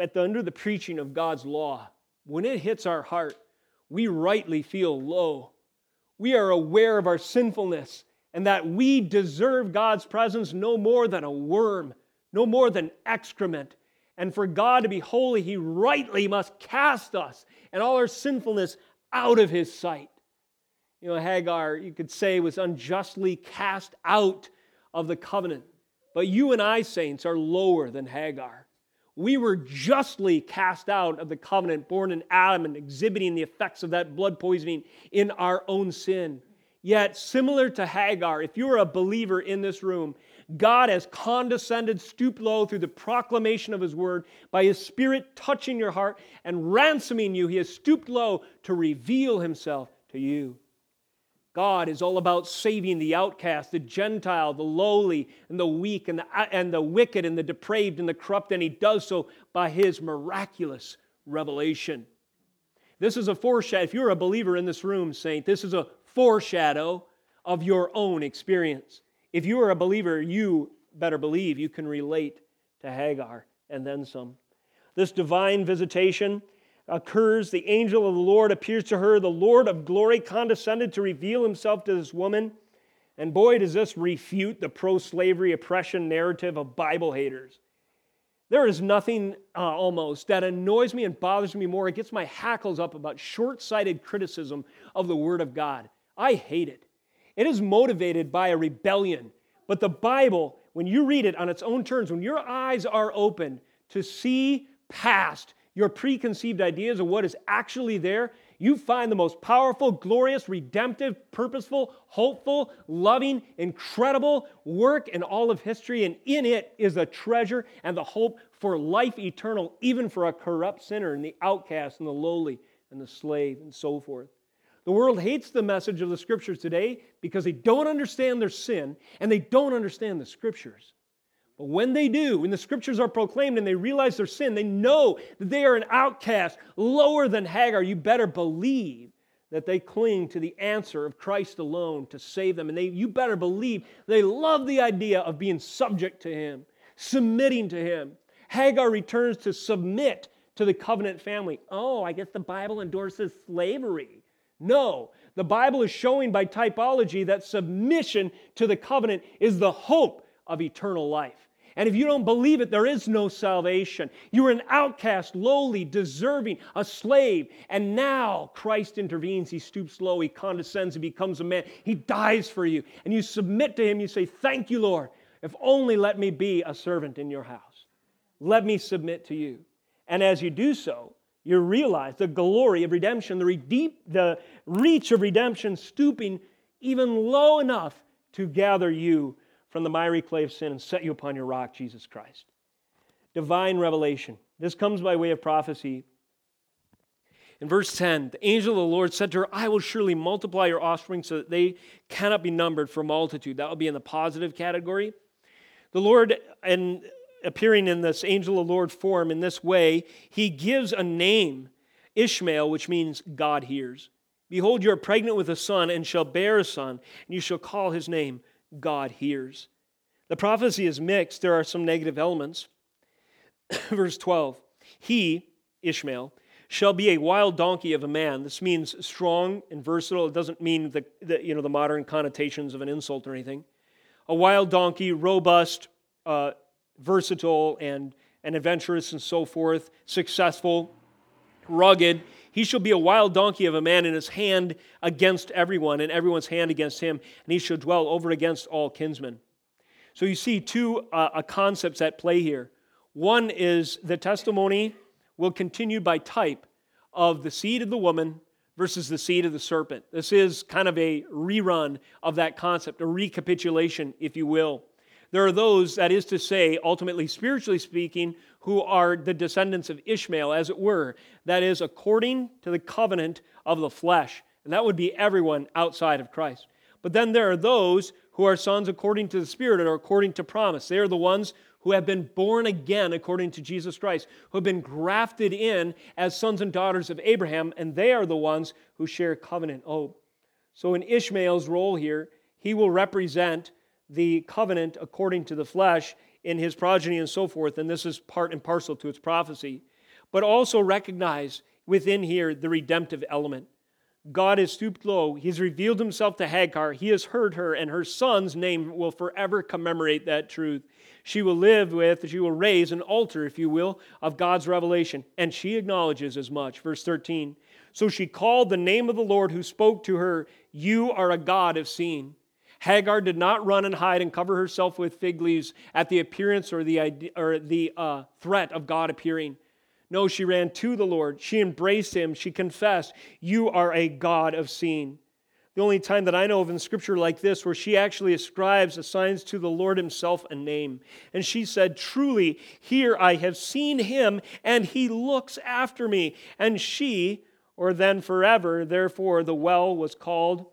at the, under the preaching of God's law, when it hits our heart, we rightly feel low. We are aware of our sinfulness and that we deserve God's presence no more than a worm, no more than excrement. And for God to be holy, He rightly must cast us and all our sinfulness out of His sight. You know, Hagar, you could say, was unjustly cast out of the covenant. But you and I, saints, are lower than Hagar. We were justly cast out of the covenant, born in Adam and exhibiting the effects of that blood poisoning in our own sin. Yet, similar to Hagar, if you're a believer in this room, God has condescended, stooped low through the proclamation of His word, by His Spirit touching your heart and ransoming you. He has stooped low to reveal Himself to you. God is all about saving the outcast, the Gentile, the lowly, and the weak, and the, and the wicked, and the depraved, and the corrupt, and He does so by His miraculous revelation. This is a foreshadow. If you're a believer in this room, saint, this is a foreshadow of your own experience. If you are a believer, you better believe you can relate to Hagar and then some. This divine visitation occurs. The angel of the Lord appears to her. The Lord of glory condescended to reveal himself to this woman. And boy, does this refute the pro slavery oppression narrative of Bible haters. There is nothing uh, almost that annoys me and bothers me more. It gets my hackles up about short sighted criticism of the Word of God. I hate it. It is motivated by a rebellion. But the Bible, when you read it on its own terms, when your eyes are open to see past your preconceived ideas of what is actually there, you find the most powerful, glorious, redemptive, purposeful, hopeful, loving, incredible work in all of history. And in it is a treasure and the hope for life eternal, even for a corrupt sinner and the outcast and the lowly and the slave and so forth. The world hates the message of the scriptures today because they don't understand their sin and they don't understand the scriptures. But when they do, when the scriptures are proclaimed and they realize their sin, they know that they are an outcast, lower than Hagar. You better believe that they cling to the answer of Christ alone to save them. And they, you better believe they love the idea of being subject to Him, submitting to Him. Hagar returns to submit to the covenant family. Oh, I guess the Bible endorses slavery. No, the Bible is showing by typology that submission to the covenant is the hope of eternal life. And if you don't believe it, there is no salvation. You're an outcast, lowly, deserving, a slave. And now Christ intervenes. He stoops low, he condescends, he becomes a man. He dies for you. And you submit to him. You say, Thank you, Lord. If only let me be a servant in your house. Let me submit to you. And as you do so, you realize the glory of redemption, the, the reach of redemption, stooping even low enough to gather you from the miry clay of sin and set you upon your rock, Jesus Christ. Divine revelation. This comes by way of prophecy. In verse 10, the angel of the Lord said to her, I will surely multiply your offspring so that they cannot be numbered for multitude. That would be in the positive category. The Lord, and appearing in this angel of the Lord form in this way, he gives a name, Ishmael, which means God hears. Behold, you are pregnant with a son and shall bear a son, and you shall call his name God hears. The prophecy is mixed. There are some negative elements. Verse 12 He, Ishmael, shall be a wild donkey of a man. This means strong and versatile. It doesn't mean the, the you know, the modern connotations of an insult or anything. A wild donkey, robust, uh, versatile and, and adventurous and so forth, successful, rugged. He shall be a wild donkey of a man in his hand against everyone, and everyone's hand against him, and he shall dwell over against all kinsmen. So you see two uh, concepts at play here. One is the testimony will continue by type of the seed of the woman versus the seed of the serpent. This is kind of a rerun of that concept, a recapitulation, if you will. There are those, that is to say, ultimately spiritually speaking, who are the descendants of Ishmael, as it were. That is, according to the covenant of the flesh. And that would be everyone outside of Christ. But then there are those who are sons according to the Spirit or according to promise. They are the ones who have been born again according to Jesus Christ, who have been grafted in as sons and daughters of Abraham, and they are the ones who share covenant hope. So, in Ishmael's role here, he will represent the covenant according to the flesh in his progeny and so forth, and this is part and parcel to its prophecy. But also recognize within here the redemptive element. God has stooped low. He's revealed himself to Hagar. He has heard her, and her son's name will forever commemorate that truth. She will live with, she will raise an altar, if you will, of God's revelation. And she acknowledges as much. Verse 13. So she called the name of the Lord who spoke to her, You are a God of seeing. Hagar did not run and hide and cover herself with fig leaves at the appearance or the, idea, or the uh, threat of God appearing. No, she ran to the Lord. She embraced him. She confessed, You are a God of seeing. The only time that I know of in scripture like this where she actually ascribes, assigns to the Lord himself a name. And she said, Truly, here I have seen him, and he looks after me. And she, or then forever, therefore, the well was called,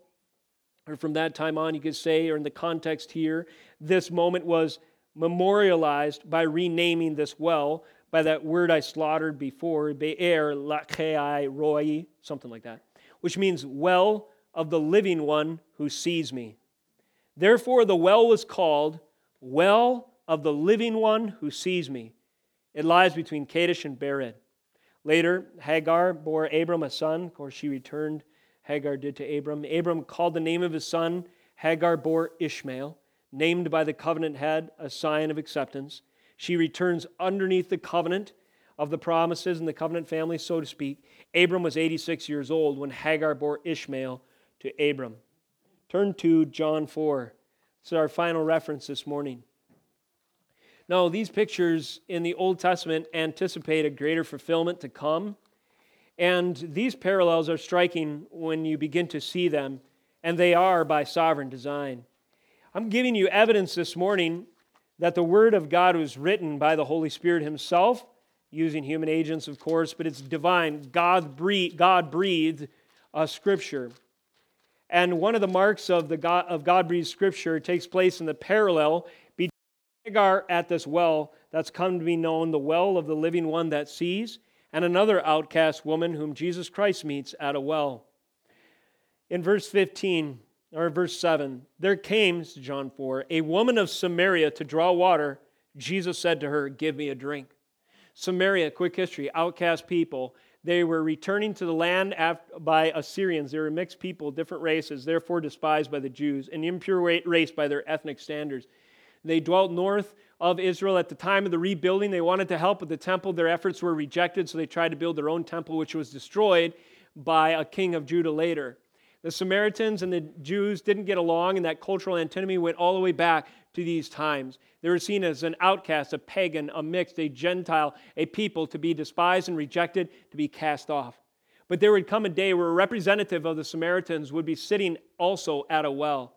or from that time on, you could say, or in the context here, this moment was memorialized by renaming this well by that word I slaughtered before, Be'er Lachei Roi, something like that, which means well of the living one who sees me. Therefore, the well was called Well of the living one who sees me. It lies between Kadesh and Bered. Later, Hagar bore Abram a son. Of course, she returned. Hagar did to Abram. Abram called the name of his son. Hagar bore Ishmael, named by the covenant head, a sign of acceptance. She returns underneath the covenant of the promises and the covenant family, so to speak. Abram was 86 years old when Hagar bore Ishmael to Abram. Turn to John 4. This is our final reference this morning. Now, these pictures in the Old Testament anticipate a greater fulfillment to come. And these parallels are striking when you begin to see them, and they are by sovereign design. I'm giving you evidence this morning that the Word of God was written by the Holy Spirit Himself, using human agents, of course, but it's divine. God breathed, God breathed Scripture. And one of the marks of, the God, of God breathed Scripture takes place in the parallel between Hagar at this well that's come to be known, the well of the living one that sees, and another outcast woman whom Jesus Christ meets at a well. In verse 15, or verse 7 there came john 4 a woman of samaria to draw water. Jesus said to her give me a drink. Samaria quick history outcast people. They were returning to the land by assyrians. They were mixed people different races therefore despised by the jews an impure race by their ethnic standards they dwelt north of israel at the time of the rebuilding they wanted to help with the temple their efforts were rejected so they tried to build their own temple which was destroyed by a king of judah later the Samaritans and the Jews didn't get along, and that cultural antinomy went all the way back to these times. They were seen as an outcast, a pagan, a mixed, a Gentile, a people to be despised and rejected, to be cast off. But there would come a day where a representative of the Samaritans would be sitting also at a well.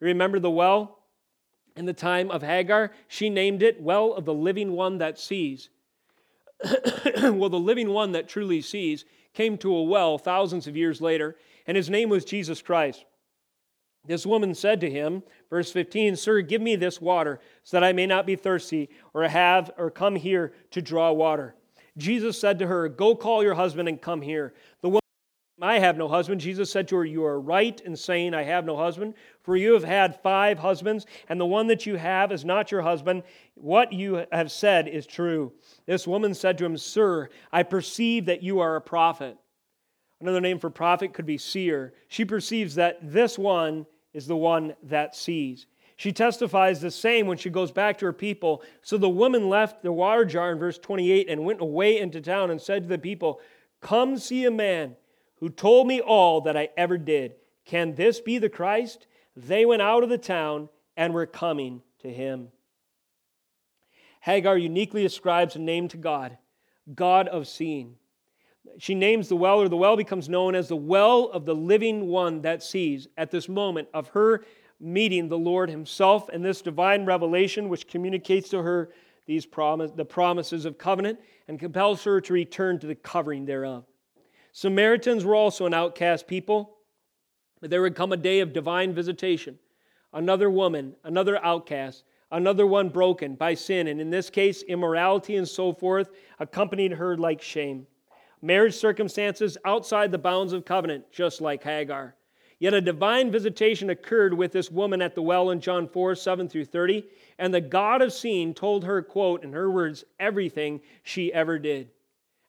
You remember the well? In the time of Hagar, she named it Well of the Living One that Sees. well, the living one that truly sees came to a well thousands of years later and his name was Jesus Christ. This woman said to him, verse 15, Sir, give me this water, so that I may not be thirsty, or have or come here to draw water. Jesus said to her, Go call your husband and come here. The woman, I have no husband. Jesus said to her, You are right in saying, I have no husband, for you have had five husbands, and the one that you have is not your husband. What you have said is true. This woman said to him, Sir, I perceive that you are a prophet. Another name for prophet could be seer. She perceives that this one is the one that sees. She testifies the same when she goes back to her people. So the woman left the water jar in verse 28 and went away into town and said to the people, Come see a man who told me all that I ever did. Can this be the Christ? They went out of the town and were coming to him. Hagar uniquely ascribes a name to God, God of seeing she names the well, or the well becomes known as the well of the living one that sees at this moment of her meeting the Lord Himself and this divine revelation, which communicates to her these promise, the promises of covenant and compels her to return to the covering thereof. Samaritans were also an outcast people. But there would come a day of divine visitation. Another woman, another outcast, another one broken by sin, and in this case, immorality and so forth, accompanied her like shame. Marriage circumstances outside the bounds of covenant, just like Hagar. Yet a divine visitation occurred with this woman at the well in John 4 7 through 30, and the God of seeing told her, quote, in her words, everything she ever did.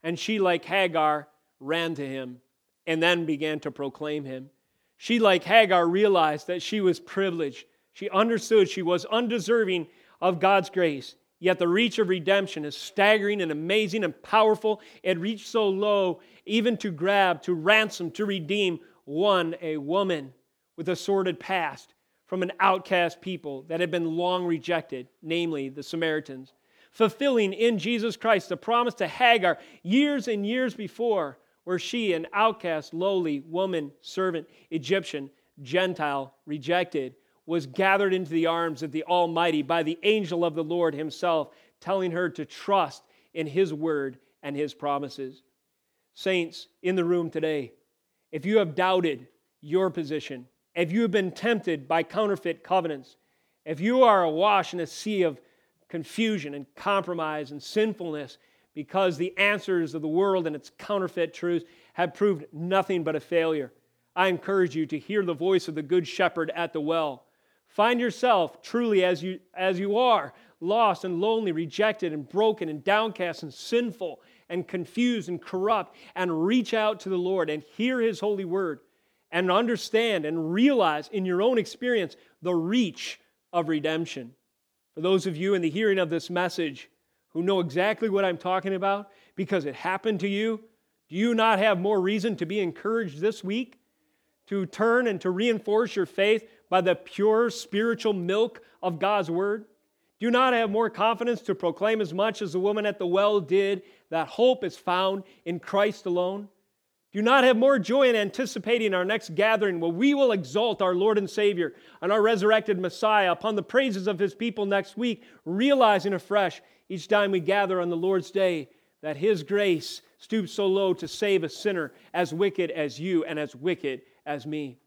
And she, like Hagar, ran to him and then began to proclaim him. She, like Hagar, realized that she was privileged. She understood she was undeserving of God's grace. Yet the reach of redemption is staggering and amazing and powerful. It reached so low, even to grab, to ransom, to redeem one, a woman with a sordid past from an outcast people that had been long rejected, namely the Samaritans, fulfilling in Jesus Christ the promise to Hagar years and years before where she, an outcast, lowly woman, servant, Egyptian, Gentile, rejected, was gathered into the arms of the Almighty by the angel of the Lord Himself, telling her to trust in His word and His promises. Saints in the room today, if you have doubted your position, if you have been tempted by counterfeit covenants, if you are awash in a sea of confusion and compromise and sinfulness, because the answers of the world and its counterfeit truths have proved nothing but a failure. I encourage you to hear the voice of the Good Shepherd at the well. Find yourself truly as you, as you are, lost and lonely, rejected and broken and downcast and sinful and confused and corrupt, and reach out to the Lord and hear His holy word and understand and realize in your own experience the reach of redemption. For those of you in the hearing of this message who know exactly what I'm talking about because it happened to you, do you not have more reason to be encouraged this week? To turn and to reinforce your faith by the pure spiritual milk of God's Word? Do you not have more confidence to proclaim as much as the woman at the well did that hope is found in Christ alone? Do not have more joy in anticipating our next gathering where we will exalt our Lord and Savior and our resurrected Messiah upon the praises of His people next week, realizing afresh each time we gather on the Lord's day that His grace stoops so low to save a sinner as wicked as you and as wicked as me.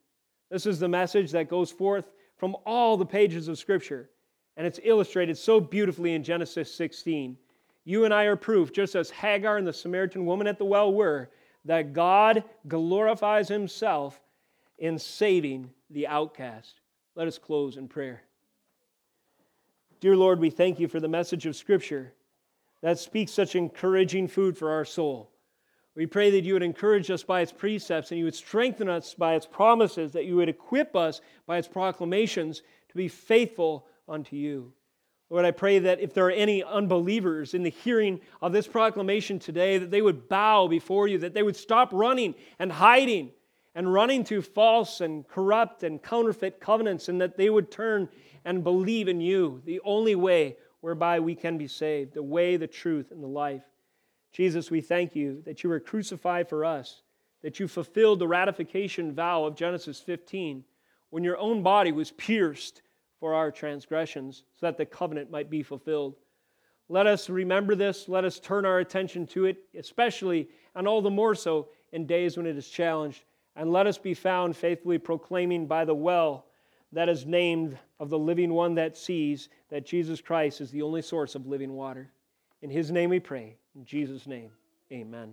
This is the message that goes forth from all the pages of Scripture, and it's illustrated so beautifully in Genesis 16. You and I are proof, just as Hagar and the Samaritan woman at the well were, that God glorifies Himself in saving the outcast. Let us close in prayer. Dear Lord, we thank you for the message of Scripture that speaks such encouraging food for our soul. We pray that you would encourage us by its precepts and you would strengthen us by its promises, that you would equip us by its proclamations to be faithful unto you. Lord, I pray that if there are any unbelievers in the hearing of this proclamation today, that they would bow before you, that they would stop running and hiding and running to false and corrupt and counterfeit covenants, and that they would turn and believe in you, the only way whereby we can be saved, the way, the truth, and the life. Jesus, we thank you that you were crucified for us, that you fulfilled the ratification vow of Genesis 15 when your own body was pierced for our transgressions, so that the covenant might be fulfilled. Let us remember this. Let us turn our attention to it, especially and all the more so in days when it is challenged. And let us be found faithfully proclaiming by the well that is named of the living one that sees that Jesus Christ is the only source of living water. In his name we pray. In Jesus' name, amen.